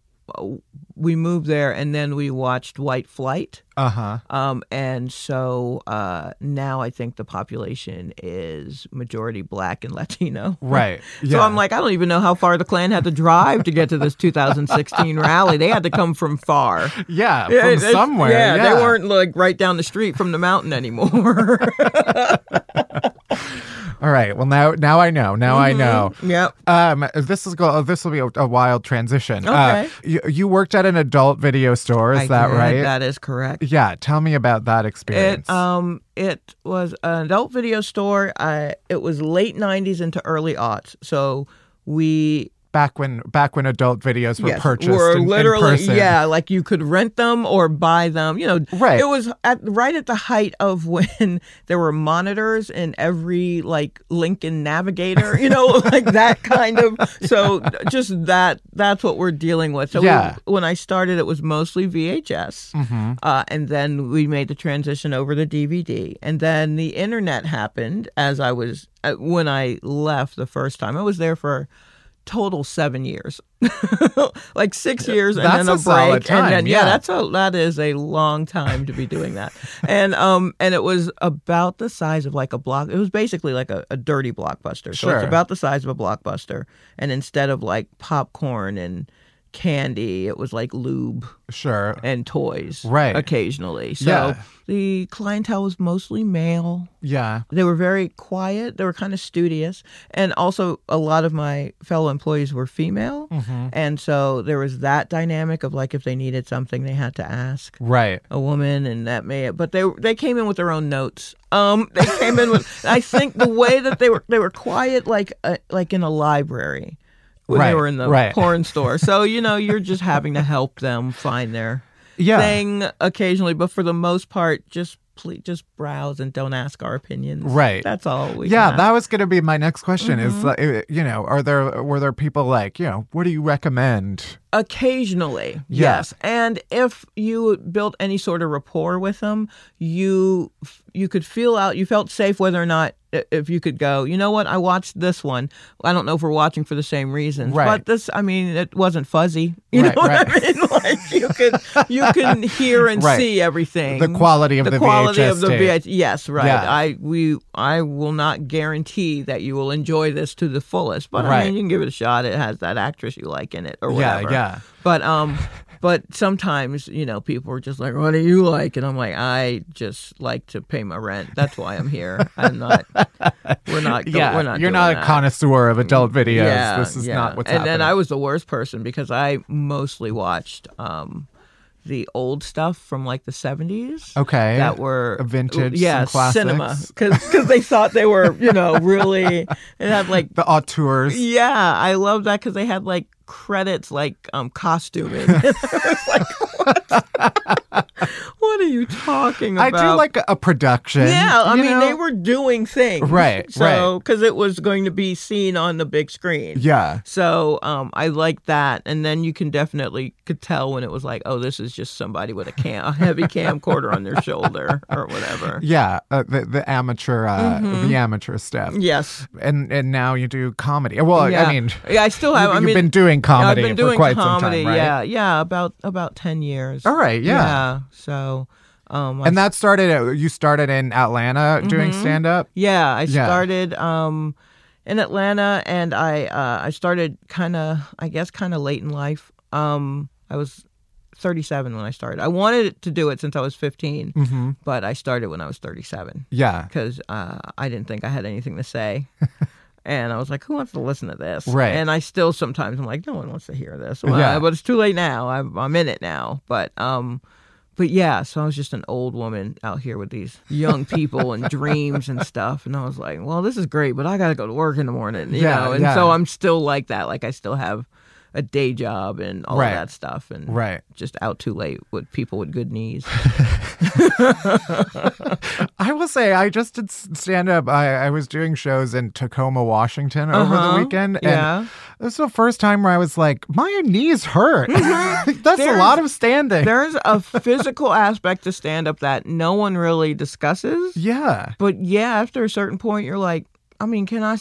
S4: we moved there, and then we watched White Flight.
S2: Uh huh.
S4: Um, and so uh, now I think the population is majority black and Latino.
S2: Right.
S4: So
S2: Yeah.
S4: I'm like, I don't even know how far the Klan had to drive to get to this 2016 rally. They had to come from far.
S2: Yeah, from
S4: it's-
S2: somewhere.
S4: Yeah,
S2: Yeah,
S4: they weren't like right down the street from the mountain anymore.
S2: All right. Well, now now I know. Now I know.
S4: yep.
S2: Um, this is go. This will be a, a wild transition.
S4: Okay.
S2: Uh, you, you worked at an adult video store. Is
S4: I
S2: that
S4: did.
S2: right?
S4: That is correct.
S2: yeah. Tell me about that experience.
S4: It um it was an adult video store. I it was late '90s into early aughts. So we
S2: back when back when adult videos were
S4: yes,
S2: purchased
S4: were
S2: in, in
S4: literally
S2: person.
S4: yeah, like you could rent them or buy them. You know,
S2: Right.
S4: It was at right at the height of when there were monitors in every like Lincoln Navigator. You know, like that kind of. So just that that's what we're dealing with. So we- when I started, it was mostly VHS,
S2: Mm-hmm.
S4: uh, and then we made the transition over to DVD, and then the internet happened as I was uh, when I left the first time. I was there for total seven years, like six years, and then a,
S2: a
S4: break, and then yeah,
S2: yeah.
S4: that's a that is a long time to be doing that, and um and it was about the size of like a block. It was basically like a, a dirty blockbuster, so
S2: Sure.
S4: it's about the size of a blockbuster, and instead of like popcorn and candy, it was like lube
S2: Sure.
S4: and toys,
S2: Right.
S4: Occasionally, so
S2: Yeah.
S4: the clientele was mostly male.
S2: Yeah.
S4: They were very quiet. They were kind of studious, and also a lot of my fellow employees were female,
S2: Mm-hmm.
S4: and so there was that dynamic of like if they needed something, they had to ask
S2: Right.
S4: a woman, and that may. But they they came in with their own notes. Um, they came in with. I think the way that they were they were quiet, like uh, like in a library when
S2: Right,
S4: they were in the
S2: right.
S4: porn store. So you know you're just having to help them find their
S2: Yeah.
S4: thing occasionally, but for the most part, just please just browse and don't ask our opinions.
S2: Right.
S4: That's all we.
S2: Yeah, that was going to be my next question. Is
S4: Mm-hmm.
S2: uh, you know, are there were there people like you know, what do you recommend?
S4: Occasionally,
S2: Yeah.
S4: yes. And if you built any sort of rapport with them, you you could feel out. You felt safe whether or not if you could go. You know what? I watched this one. I don't know if we're watching for the same reasons,
S2: Right.
S4: but this. I mean, it wasn't fuzzy. You
S2: Right,
S4: know what
S2: right.
S4: I mean? Like you could you can hear and see everything.
S2: The quality of the
S4: quality
S2: VHS
S4: of the. VHS. Yes, right.
S2: Yeah.
S4: I we I will not guarantee that you will enjoy this to the fullest, but I mean, you can give it a shot. It has that actress you like in it, or whatever.
S2: Yeah, yeah.
S4: But um, but sometimes you know people are just like, "What do you like?" And I'm like, "I just like to pay my rent. That's why I'm here. I'm not. We're not. go-
S2: yeah,
S4: we're not.
S2: you're not a
S4: that.
S2: connoisseur of adult videos.
S4: Yeah,
S2: this is
S4: yeah.
S2: not what's
S4: and
S2: happening.
S4: then I was the worst person because I mostly watched um, the old stuff from like the 70s.
S2: Okay.
S4: That were
S2: Vintage,
S4: yeah, cinema because they thought they were you know really it had like
S2: the auteurs.
S4: yeah I love that because they had like credits like um costuming. Like what? what are you talking about?
S2: I do like a, a production.
S4: Yeah, I mean,
S2: know?
S4: they were doing things.
S2: Right,
S4: So, because it was going to be seen on the big screen.
S2: Yeah.
S4: So um, I like that, and then you can definitely could tell when it was like, oh, this is just somebody with a cam, a heavy camcorder on their shoulder or whatever.
S2: Yeah, uh, the the amateur uh,
S4: Mm-hmm.
S2: the amateur stuff.
S4: Yes.
S2: And and now you do comedy. Well,
S4: yeah.
S2: I mean,
S4: yeah, I still have.
S2: you-
S4: I
S2: you've been doing comedy
S4: I've been
S2: for
S4: doing
S2: quite
S4: comedy.
S2: some time, right?
S4: Yeah, yeah, about about ten years.
S2: All right, yeah.
S4: Yeah. So, um, I
S2: And that started. You started in Atlanta doing
S4: Mm-hmm.
S2: stand up.
S4: Yeah, I
S2: Yeah.
S4: started um, in Atlanta, and I uh, I started kind of I guess kind of late in life. Um, I was 37 when I started. I wanted to do it since I was 15,
S2: Mm-hmm.
S4: but I started when I was 37
S2: Yeah.
S4: because uh, I didn't think I had anything to say. And I was like, "Who wants to listen to this?"
S2: Right.
S4: And I still sometimes I'm like, "No one wants to hear this." Well,
S2: Yeah.
S4: But it's too late now. I'm, I'm in it now. But um, but yeah, so I was just an old woman out here with these young people and dreams and stuff, and I was like, "Well, this is great, but I got to go to work in the morning," you
S2: Yeah,
S4: know. And
S2: yeah.
S4: so I'm still like that. Like I still have a day job and all
S2: Right.
S4: of that stuff, and
S2: Right.
S4: just out too late with people with good knees.
S2: I will say, I just did stand up. I, I was doing shows in Tacoma, Washington over
S4: Uh-huh.
S2: the weekend. And
S4: Yeah.
S2: this is the first time where I was like, my knees hurt. That's a
S4: Mm-hmm. There's-
S2: lot of standing.
S4: There's a physical aspect to stand up that no one really discusses.
S2: yeah.
S4: But yeah, after a certain point, you're like, I mean, can I,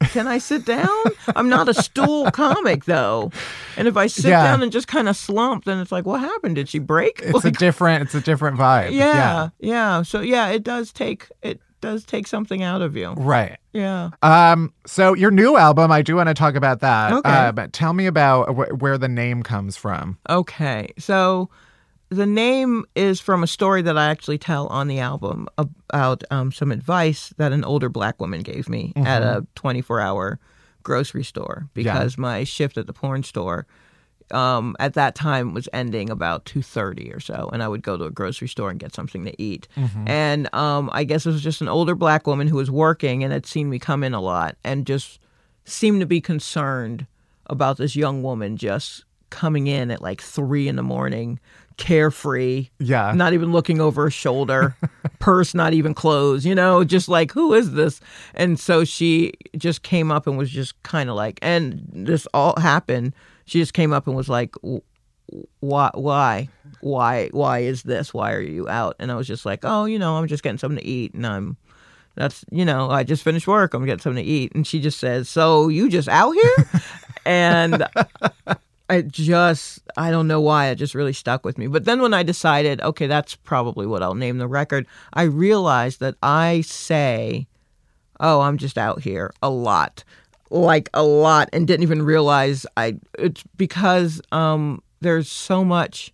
S4: can I sit down? I'm not a stool comic though, and if I sit
S2: Yeah.
S4: down and just kind of slump, then it's like, what happened? Did she break?
S2: It's a different, it's a different vibe.
S4: yeah, yeah, So yeah, it does take it does take something out of you.
S2: Right.
S4: Yeah.
S2: Um. So your new album, I do want to talk about that.
S4: Okay.
S2: Uh, but tell me about wh- where the name comes from.
S4: Okay, so the name is from a story that I actually tell on the album about um, some advice that an older black woman gave me at a 24 hour grocery store because my shift at the porn store um, at that time was ending about 2.30 or so and i would go to a grocery store and get something to eat. And um, i guess it was just an older black woman who was working and had seen me come in a lot and just seemed to be concerned about this young woman just coming in at like three in the morning, carefree,
S2: Yeah.
S4: not even looking over her shoulder, purse not even closed, you know, just like, who is this? And so she just came up and was just kind of like, and this all happened. She just came up and was like, "W- why, why, why, why is this? Why are you out? And I was just like, oh, you know, I'm just getting something to eat and I'm, that's, you know, I just finished work. I'm getting something to eat. And she just says, so you just out here? and I just, I don't know why, it just really stuck with me. But then when I decided, okay, that's probably what I'll name the record, I realized that I say, oh, I'm just out here a lot, like a lot, and didn't even realize I, it's because um, there's so much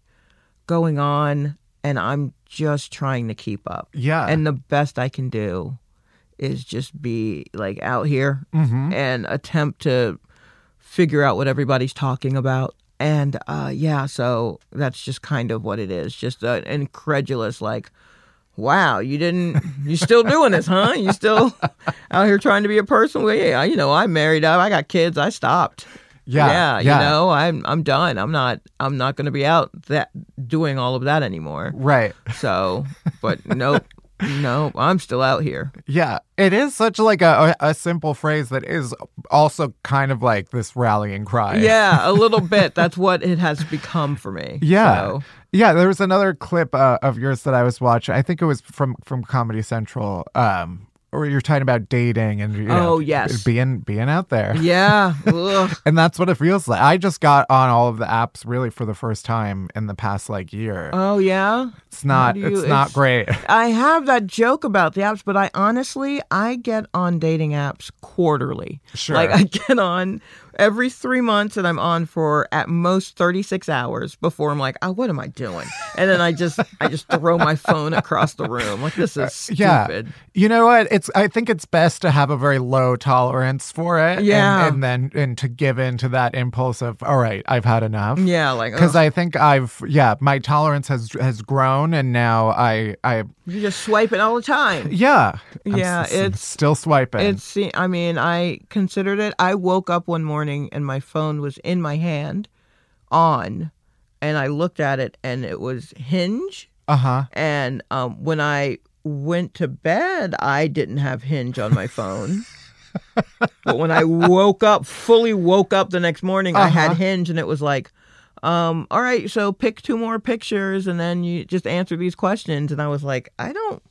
S4: going on and I'm just trying to keep up.
S2: Yeah.
S4: And the best I can do is just be like out here and attempt to figure out what everybody's talking about. And uh, yeah, so that's just kind of what it is. Just an incredulous, like, wow, you didn't, you still doing this, huh? You still out here trying to be a person? Well, yeah, you know, I'm married up, I got kids, I stopped.
S2: Yeah,
S4: yeah,
S2: yeah.
S4: you know, I'm I'm done. I'm not I'm not going to be out that doing all of that anymore.
S2: Right.
S4: So, but nope, nope, I'm still out here.
S2: Yeah. It is such like a, a simple phrase that is also kind of like this rallying cry.
S4: Yeah, a little bit. That's what it has become for me.
S2: Yeah.
S4: So,
S2: Yeah, there was another clip uh, of yours that I was watching. I think it was from from Comedy Central. Um where you're talking about dating and you know,
S4: Oh, yes.
S2: being being out there.
S4: yeah.
S2: And that's what it feels like. I just got on all of the apps really for the first time in the past like year.
S4: Oh yeah.
S2: It's not
S4: you-
S2: it's not great.
S4: I have that joke about the apps, but I honestly I get on dating apps quarterly.
S2: Sure.
S4: Like I get on every three months, and I'm on for at most 36 hours before I'm like, oh, what am I doing? And then I just I just throw my phone across the room. Like this is uh, stupid.
S2: Yeah. You know what? It's I think it's best to have a very low tolerance for it.
S4: Yeah.
S2: And, then and to give in to that impulse of, all right, I've had enough.
S4: Yeah, like
S2: Because I think I've yeah, my tolerance has has grown and now I I
S4: you just swipe it all the time.
S2: yeah.
S4: Yeah,
S2: s-
S4: it's-
S2: still swiping.
S4: It's. I mean, I considered it. I woke up one morning and my phone was in my hand, on, and I looked at it and it was Hinge
S2: Uh huh.
S4: And um, when I went to bed, I didn't have Hinge on my phone. but when I woke up, fully woke up the next morning, I had
S2: Uh-huh.
S4: Hinge, and it was like, um, all right, so pick two more pictures, and then you just answer these questions. And I was like, I don't.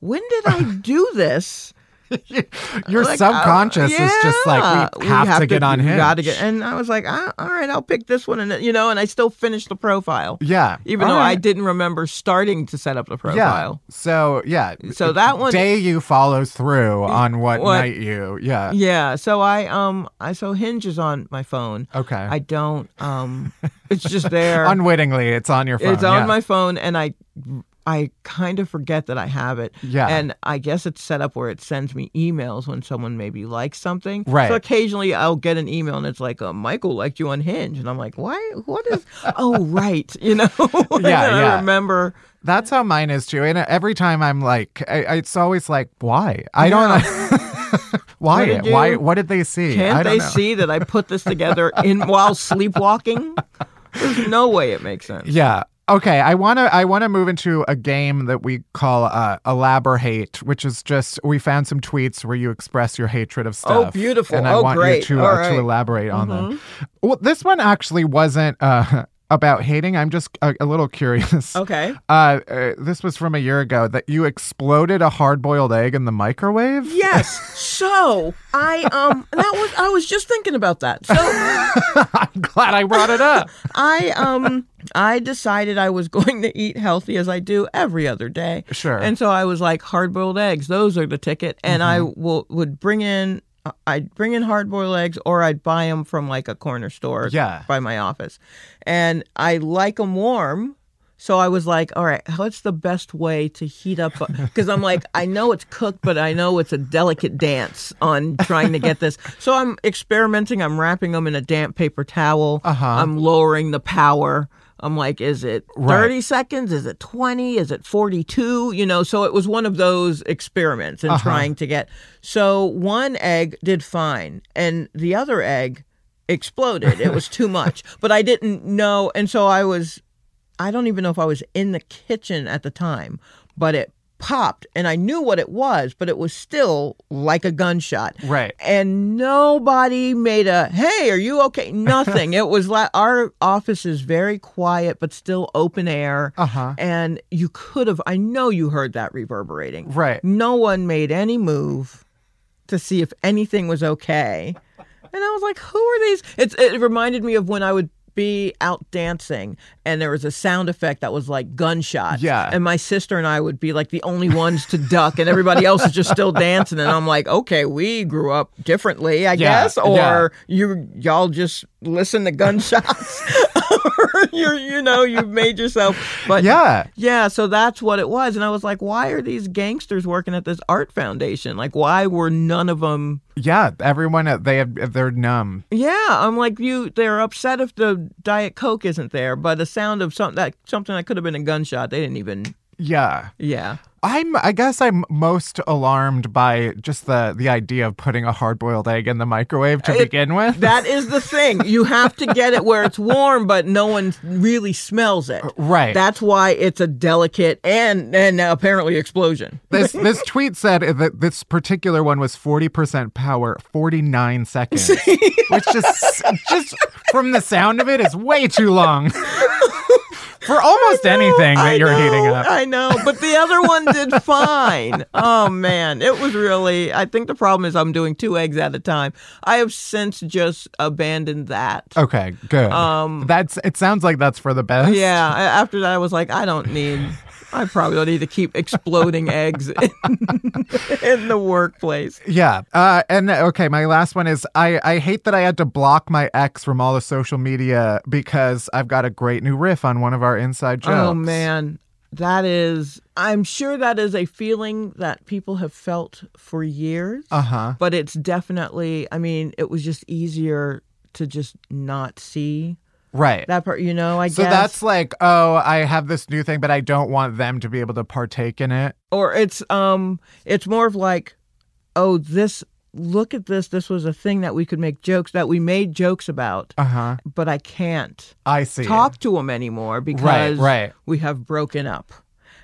S4: When did I do this?
S2: Your
S4: Like,
S2: subconscious
S4: uh,
S2: is just like we,
S4: yeah,
S2: have, to get on
S4: we
S2: Hinge.
S4: Gotta get, and I was like, ah, all right, I'll pick this one, and you know, and I still finished the profile,
S2: yeah.
S4: even
S2: All
S4: though I didn't remember starting to set up the profile. Yeah.
S2: So yeah.
S4: So that one-
S2: day you follows through on what,
S4: What-
S2: night you. Yeah.
S4: Yeah, so I um I so Hinge is on my phone.
S2: Okay.
S4: I don't um it's just there.
S2: Unwittingly, it's on your phone.
S4: it's on
S2: yeah.
S4: my phone and I I kind of forget that I have it.
S2: Yeah.
S4: And I guess it's set up where it sends me emails when someone maybe likes something.
S2: Right.
S4: So occasionally I'll get an email and it's like, uh, Michael liked you on Hinge. And I'm like, why? What is? oh, right. You know?
S2: Yeah, yeah.
S4: I remember.
S2: That's how mine is too. And every time I'm like, I, it's always like, why? I don't. why?
S4: What did you-
S2: why? What did they see?
S4: Can't
S2: don't
S4: they
S2: know.
S4: see that I put this together in while sleepwalking? There's no way it makes sense.
S2: Yeah. Okay, I want to I want to move into a game that we call uh, elaborate, which is just we found some tweets where you express your hatred of stuff.
S4: Oh, beautiful.
S2: And I
S4: Oh,
S2: want
S4: great.
S2: you to uh,
S4: right. Mm-hmm.
S2: to elaborate on them. Well, this one actually wasn't uh, about hating. I'm just a, a little curious.
S4: Okay.
S2: Uh, uh, this was from a year ago that you exploded a hard-boiled egg in the microwave.
S4: Yes. So I um that was I was just thinking about that. So
S2: I'm glad I brought it up.
S4: I um I decided I was going to eat healthy as I do every other day.
S2: Sure.
S4: And so I was like hard boiled eggs. Those are the ticket. And I will would bring in. I'd bring in hard boiled eggs, or I'd buy them from like a corner store
S2: Yeah.
S4: by my office, and I like them warm. So I was like, all right, what's the best way to heat up? Because I'm like, I know it's cooked, but I know it's a delicate dance on trying to get this. So I'm experimenting. I'm wrapping them in a damp paper towel.
S2: Uh-huh.
S4: I'm lowering the power. I'm like, is it 30
S2: Right.
S4: seconds? Is it 20? Is it 42? You know, so it was one of those experiments and uh-huh. trying to get. So one egg did fine, and the other egg exploded. It was too much, but I didn't know. And so I was, I don't even know if I was in the kitchen at the time, but it popped and I knew what it was, but it was still like a gunshot.
S2: Right.
S4: And nobody made a, hey, are you okay? Nothing. it was like our office is very quiet, but still open air.
S2: Uh huh.
S4: And you could have, I know you heard that reverberating.
S2: Right.
S4: No one made any move to see if anything was okay. And I was like, who are these? It's, it reminded me of when I would be out dancing and there was a sound effect that was like gunshots.
S2: Yeah.
S4: And my sister and I would be like the only ones to duck and everybody else is just still dancing. And I'm like, okay, we grew up differently, I
S2: Yeah,
S4: guess. Or
S2: yeah.
S4: you y'all just listen to gunshots. or you're you know, you've made yourself but
S2: Yeah.
S4: yeah, so that's what it was. And I was like, why are these gangsters working at this art foundation? Like, why were none of them?
S2: Yeah. Everyone uh, they have they're numb.
S4: Yeah, I'm like, you, they're upset if the Diet Coke isn't there, but the sound of something that, something that could have been a gunshot, they didn't even,
S2: Yeah.
S4: yeah.
S2: I'm I guess I'm most alarmed by just the the idea of putting a hard-boiled egg in the microwave to
S4: It-
S2: begin with.
S4: That is the thing. You have to get it where it's warm, but no one really smells it.
S2: Uh, right.
S4: That's why it's a delicate and and apparently explosion.
S2: this this tweet said that this particular one was 40% power, 49 seconds. which just just from the sound of it is way too long. For almost anything that
S4: I
S2: you're
S4: know,
S2: heating up.
S4: I know, but the other one did fine. Oh man, it was really. I think the problem is I'm doing two eggs at a time. I have since just abandoned that.
S2: Okay, good.
S4: Um,
S2: that's it sounds like that's for the best.
S4: Yeah. After that, I was like, I don't need. I probably don't need to keep exploding eggs in, in the workplace.
S2: Yeah. Uh, and okay, my last one is I, I hate that I had to block my ex from all the social media because I've got a great new riff on one of our inside jokes.
S4: Oh man, that is. I'm sure that is a feeling that people have felt for years.
S2: Uh huh.
S4: but it's definitely. I mean, it was just easier to just not see
S2: Right.
S4: that part. You know, I
S2: so
S4: guess.
S2: So that's like, oh, I have this new thing, but I don't want them to be able to partake in it.
S4: or it's um, it's more of like, oh, this look at this. This was a thing that we could make jokes that we made jokes about,
S2: Uh huh.
S4: but I can't
S2: I see.
S4: talk to them anymore because
S2: right.
S4: we have broken up.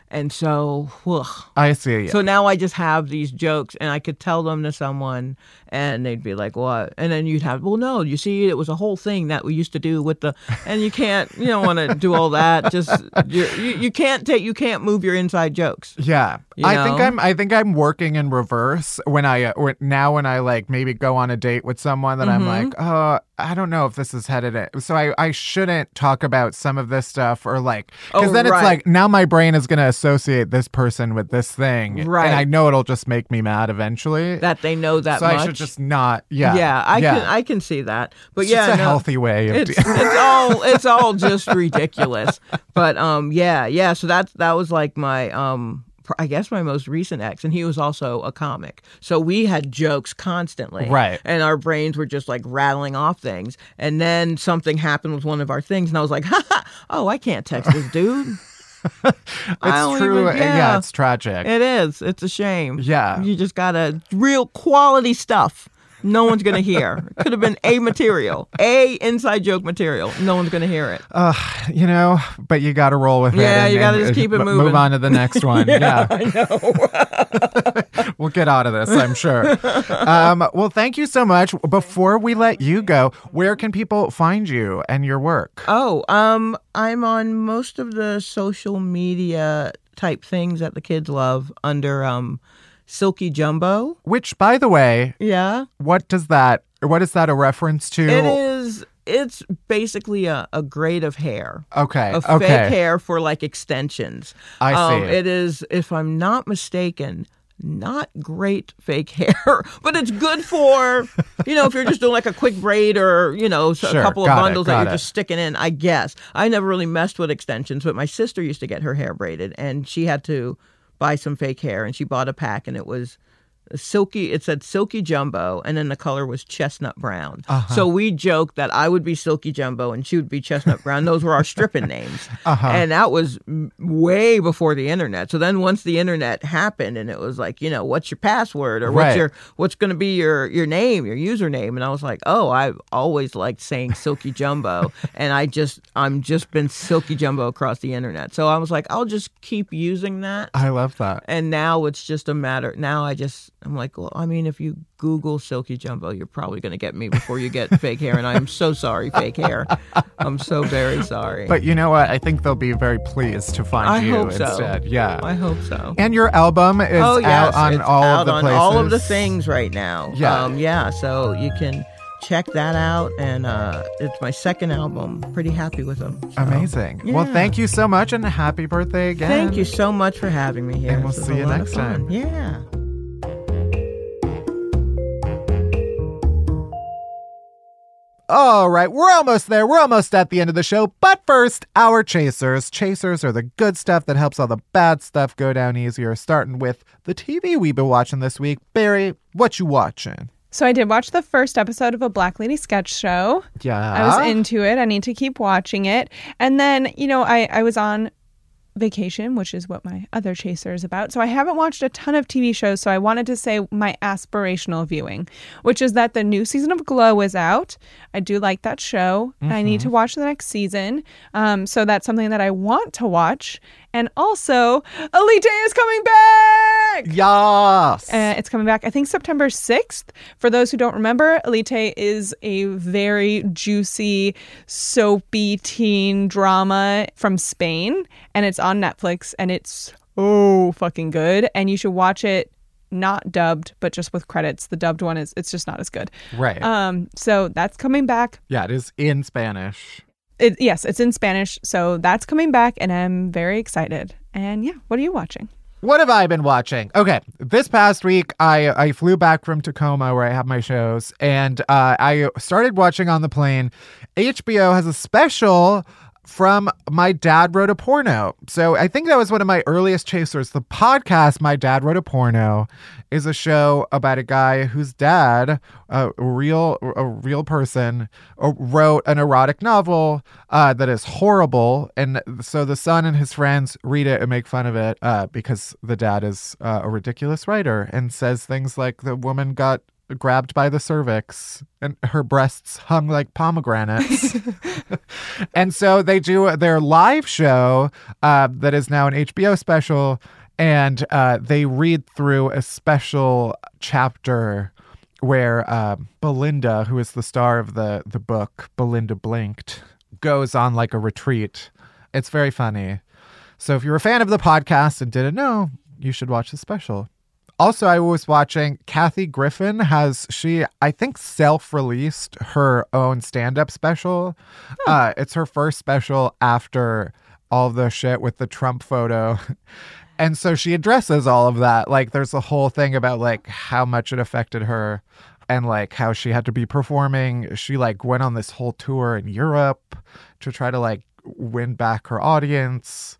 S4: And so, ugh.
S2: I see.
S4: so now I just have these jokes, and I could tell them to someone, and they'd be like, "What?" And then you'd have, "Well, no, you see, it was a whole thing that we used to do with the," and you can't, you don't want to do all that. Just you, you can't take, you can't move your inside jokes.
S2: Yeah,
S4: You
S2: I think? I'm. I think I'm working in reverse when I uh, when, now when I like maybe go on a date with someone that
S4: Mm-hmm.
S2: I'm like, oh, I don't know if this is headed in. So I I shouldn't talk about some of this stuff or like because
S4: Oh,
S2: then it's like now my brain is going to associate this person with this thing,
S4: Right.
S2: And I know it'll just make me mad eventually.
S4: That they know that
S2: so
S4: much.
S2: Just not. Yeah,
S4: yeah, I can, I can see that. But
S2: It's
S4: yeah,
S2: a
S4: no.
S2: healthy way of.
S4: it's it's all it's all just ridiculous. But um yeah, yeah, so that's that was like my um I guess my most recent ex and he was also a comic. So we had jokes constantly.
S2: Right.
S4: And our brains were just like rattling off things. And then something happened with one of our things and I was like, "Oh, I can't text this dude."
S2: It's true.
S4: even- uh,
S2: yeah.
S4: yeah.
S2: it's tragic.
S4: It is. It's a shame.
S2: Yeah.
S4: You just got to real quality stuff. No one's going to hear. It Could have been A material, A inside joke material. No one's going to hear it.
S2: Uh, you know, but you got to roll with it.
S4: Yeah, you gotta just keep it
S2: uh,
S4: moving.
S2: Move on to the next one. yeah,
S4: I know.
S2: we'll get out of this, I'm sure. um, well, thank you so much. Before we let you go, where can people find you and your work?
S4: oh, um, I'm on most of the social media type things that the kids love under um, Silky Jumbo.
S2: Which, by the way,
S4: Yeah,
S2: what does that? What is that a reference to?
S4: it is. It's basically a, a grade of hair.
S2: Okay.
S4: of
S2: okay.
S4: fake hair for like extensions.
S2: I
S4: Um,
S2: see.
S4: it is, if I'm not mistaken, not great fake hair, but it's good for, you know, if you're just doing like a quick braid or, you know, so
S2: Sure,
S4: a couple of
S2: got it,
S4: bundles that you're
S2: it.
S4: just sticking in, I guess. I never really messed with extensions, but my sister used to get her hair braided and she had to buy some fake hair and she bought a pack and it was silky it said silky jumbo and then the color was chestnut brown
S2: Uh-huh.
S4: so we joked that i would be silky jumbo and she would be chestnut brown those were our stripping names
S2: Uh-huh.
S4: and that was way before the internet so then once the internet happened and it was like you know what's your password or what's your what's going to be your your name your username and i was like oh i've always liked saying silky jumbo and i just i'm just been silky jumbo across the internet so i was like i'll just keep using that
S2: I love that.
S4: and now it's just a matter. Now I just I'm like, well, I mean, if you Google Silky Jumbo, you're probably going to get me before you get fake hair, and I'm so sorry, fake hair. I'm so very sorry.
S2: But you know what? I think they'll be very pleased to find
S4: I
S2: you
S4: hope so.
S2: instead. Yeah.
S4: I hope so.
S2: and your album is
S4: oh yes,
S2: out on all
S4: out
S2: of the
S4: on
S2: places.
S4: all of the things right now.
S2: Yeah.
S4: um, yeah. So you can check that out, and uh, it's my second album. Pretty happy with them. So,
S2: Amazing. Well, thank you so much and happy birthday again.
S4: Thank you so much for having me here.
S2: And we'll
S4: This
S2: see you next time.
S4: Yeah.
S2: All right, we're almost there. We're almost at the end of the show. But first, our chasers. Chasers are the good stuff that helps all the bad stuff go down easier. Starting with the TV we've been watching this week. Bari, what you watching?
S3: So I did watch the first episode of a Black Lady sketch show.
S2: Yeah,
S3: I was into it. I need to keep watching it. And then, you know, I, I was on vacation, which is what my other chaser is about. So I haven't watched a ton of TV shows. So I wanted to say my aspirational viewing, which is that the new season of Glow is out. I do like that show. I need to watch the next season. Um, so that's something that I want to watch. And also, Elite is coming back.
S2: Yes.
S3: Uh, it's coming back, I think, September 6th. For those who don't remember, Elite is a very juicy, soapy teen drama from Spain, and it's on Netflix, and it's oh fucking good. And you should watch it not dubbed, but just with credits. The dubbed one is it's just not as good.
S2: right.
S3: Um, so that's coming back.
S2: yeah, it is in Spanish.
S3: It, yes, it's in Spanish, so that's coming back, and I'm very excited. And yeah, what are you watching?
S2: What have I been watching? Okay, this past week I I flew back from Tacoma where I have my shows, and uh, I started watching on the plane. HBO has a special from My Dad Wrote a Porno. So I think that was one of my earliest chasers. The podcast My Dad Wrote a Porno is a show about a guy whose dad, a real a real person, uh, wrote an erotic novel uh, that is horrible, and so the son and his friends read it and make fun of it uh, because the dad is uh, a ridiculous writer and says things like the woman got grabbed by the cervix and her breasts hung like pomegranates. and so they do their live show uh, that is now an HBO special, and uh, they read through a special chapter where uh, Belinda, who is the star of the the book, Belinda Blinked, goes on like a retreat. It's very funny. So if you're a fan of the podcast and didn't know, you should watch the special. Also, I was watching Kathy Griffin has she I think self-released her own stand-up special. Uh, it's her first special after all the shit with the Trump photo. And so she addresses all of that. Like there's a whole thing about like how much it affected her and like how she had to be performing. She like went on this whole tour in Europe to try to like win back her audience.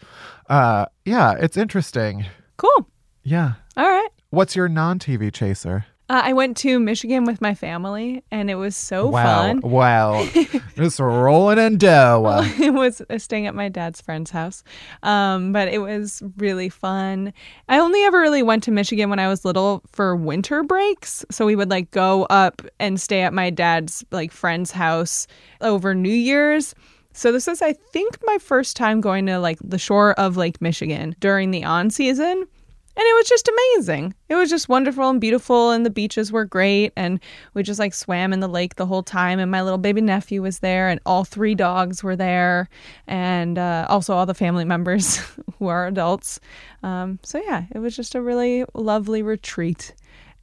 S2: Uh yeah, it's interesting.
S3: Cool.
S2: Yeah.
S3: All right.
S2: What's your non-TV chaser?
S3: Uh, I went to Michigan with my family, and it was so
S2: wow.
S3: fun.
S2: Wow. Just rolling in dough.
S3: it was uh, staying at my dad's friend's house, um, but it was really fun. I only ever really went to Michigan when I was little for winter breaks, so we would like go up and stay at my dad's like friend's house over New Year's. So this is, I think, my first time going to like the shore of Lake Michigan during the on season. And it was just amazing. It was just wonderful and beautiful, and the beaches were great. And we just like swam in the lake the whole time. And my little baby nephew was there, and all three dogs were there, and uh, also all the family members who are adults. Um, so, yeah, it was just a really lovely retreat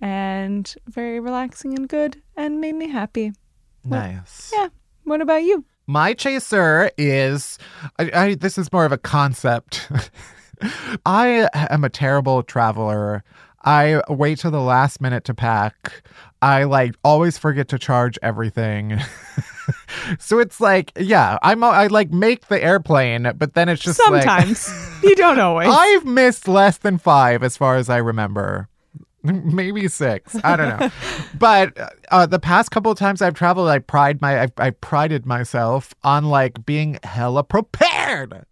S3: and very relaxing and good, and made me happy.
S2: Nice.
S3: Yeah. What about you?
S2: My chaser is I, I this is more of a concept. I am a terrible traveler. I wait till the last minute to pack. I like always forget to charge everything. so it's like, yeah, I'm I like make the airplane, but then it's just like-
S3: Sometimes. you don't always.
S2: I've missed less than 5 as far as I remember. Maybe six. I don't know. but uh, the past couple of times I've traveled, I pride my I, I prided myself on like being hella prepared.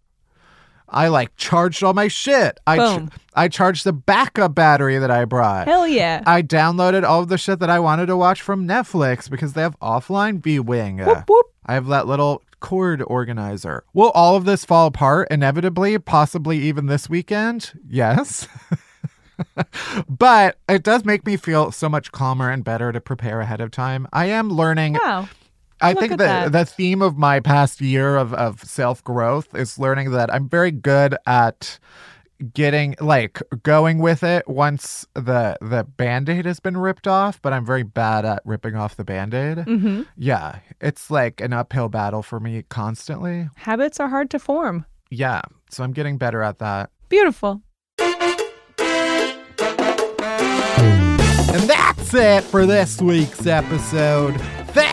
S2: I like charged all my shit. I ch- I charged the backup battery that I brought.
S3: Hell yeah.
S2: I downloaded all of the shit that I wanted to watch from Netflix because they have offline viewing.
S3: Whoop, whoop.
S2: I have that little cord organizer. Will all of this fall apart inevitably, possibly even this weekend? Yes. but it does make me feel so much calmer and better to prepare ahead of time. I am learning.
S3: Wow.
S2: I
S3: Look
S2: think
S3: at
S2: the
S3: that.
S2: the theme of my past year of, of self growth is learning that I'm very good at getting like going with it once the the band-aid has been ripped off but i'm very bad at ripping off the band-aid
S3: hmm
S2: yeah it's like an uphill battle for me constantly
S3: Habits are hard to form.
S2: yeah so i'm getting better at that
S3: Beautiful.
S2: And that's it for this week's episode.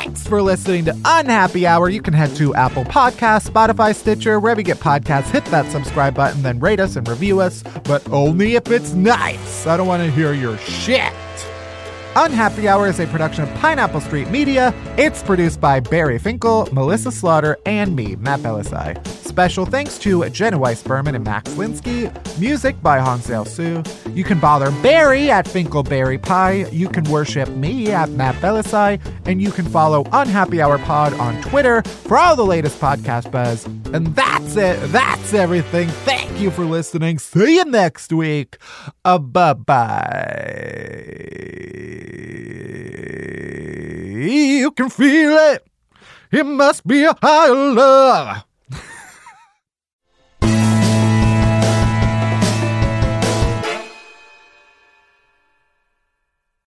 S2: Thanks for listening to Unhappy Hour. You can head to Apple Podcasts, Spotify, Stitcher, wherever you get podcasts. Hit that subscribe button, then rate us and review us, but only if it's nice. I don't want to hear your shit. Unhappy Hour is a production of Pineapple Street Media. It's produced by Bari Finkel, Melissa Slaughter, and me, Matt Bellassai. Special thanks to Jenna Weiss Berman and Max Linsky. Music by Hansel Sue. You can bother Bari at Finkelberry Pie. You can worship me at Matt Bellassai. And you can follow Unhappy Hour Pod on Twitter for all the latest podcast buzz. And that's it. That's everything. Thank you for listening. See you next week. Uh, bye bye. You can feel it. It must be a higher love.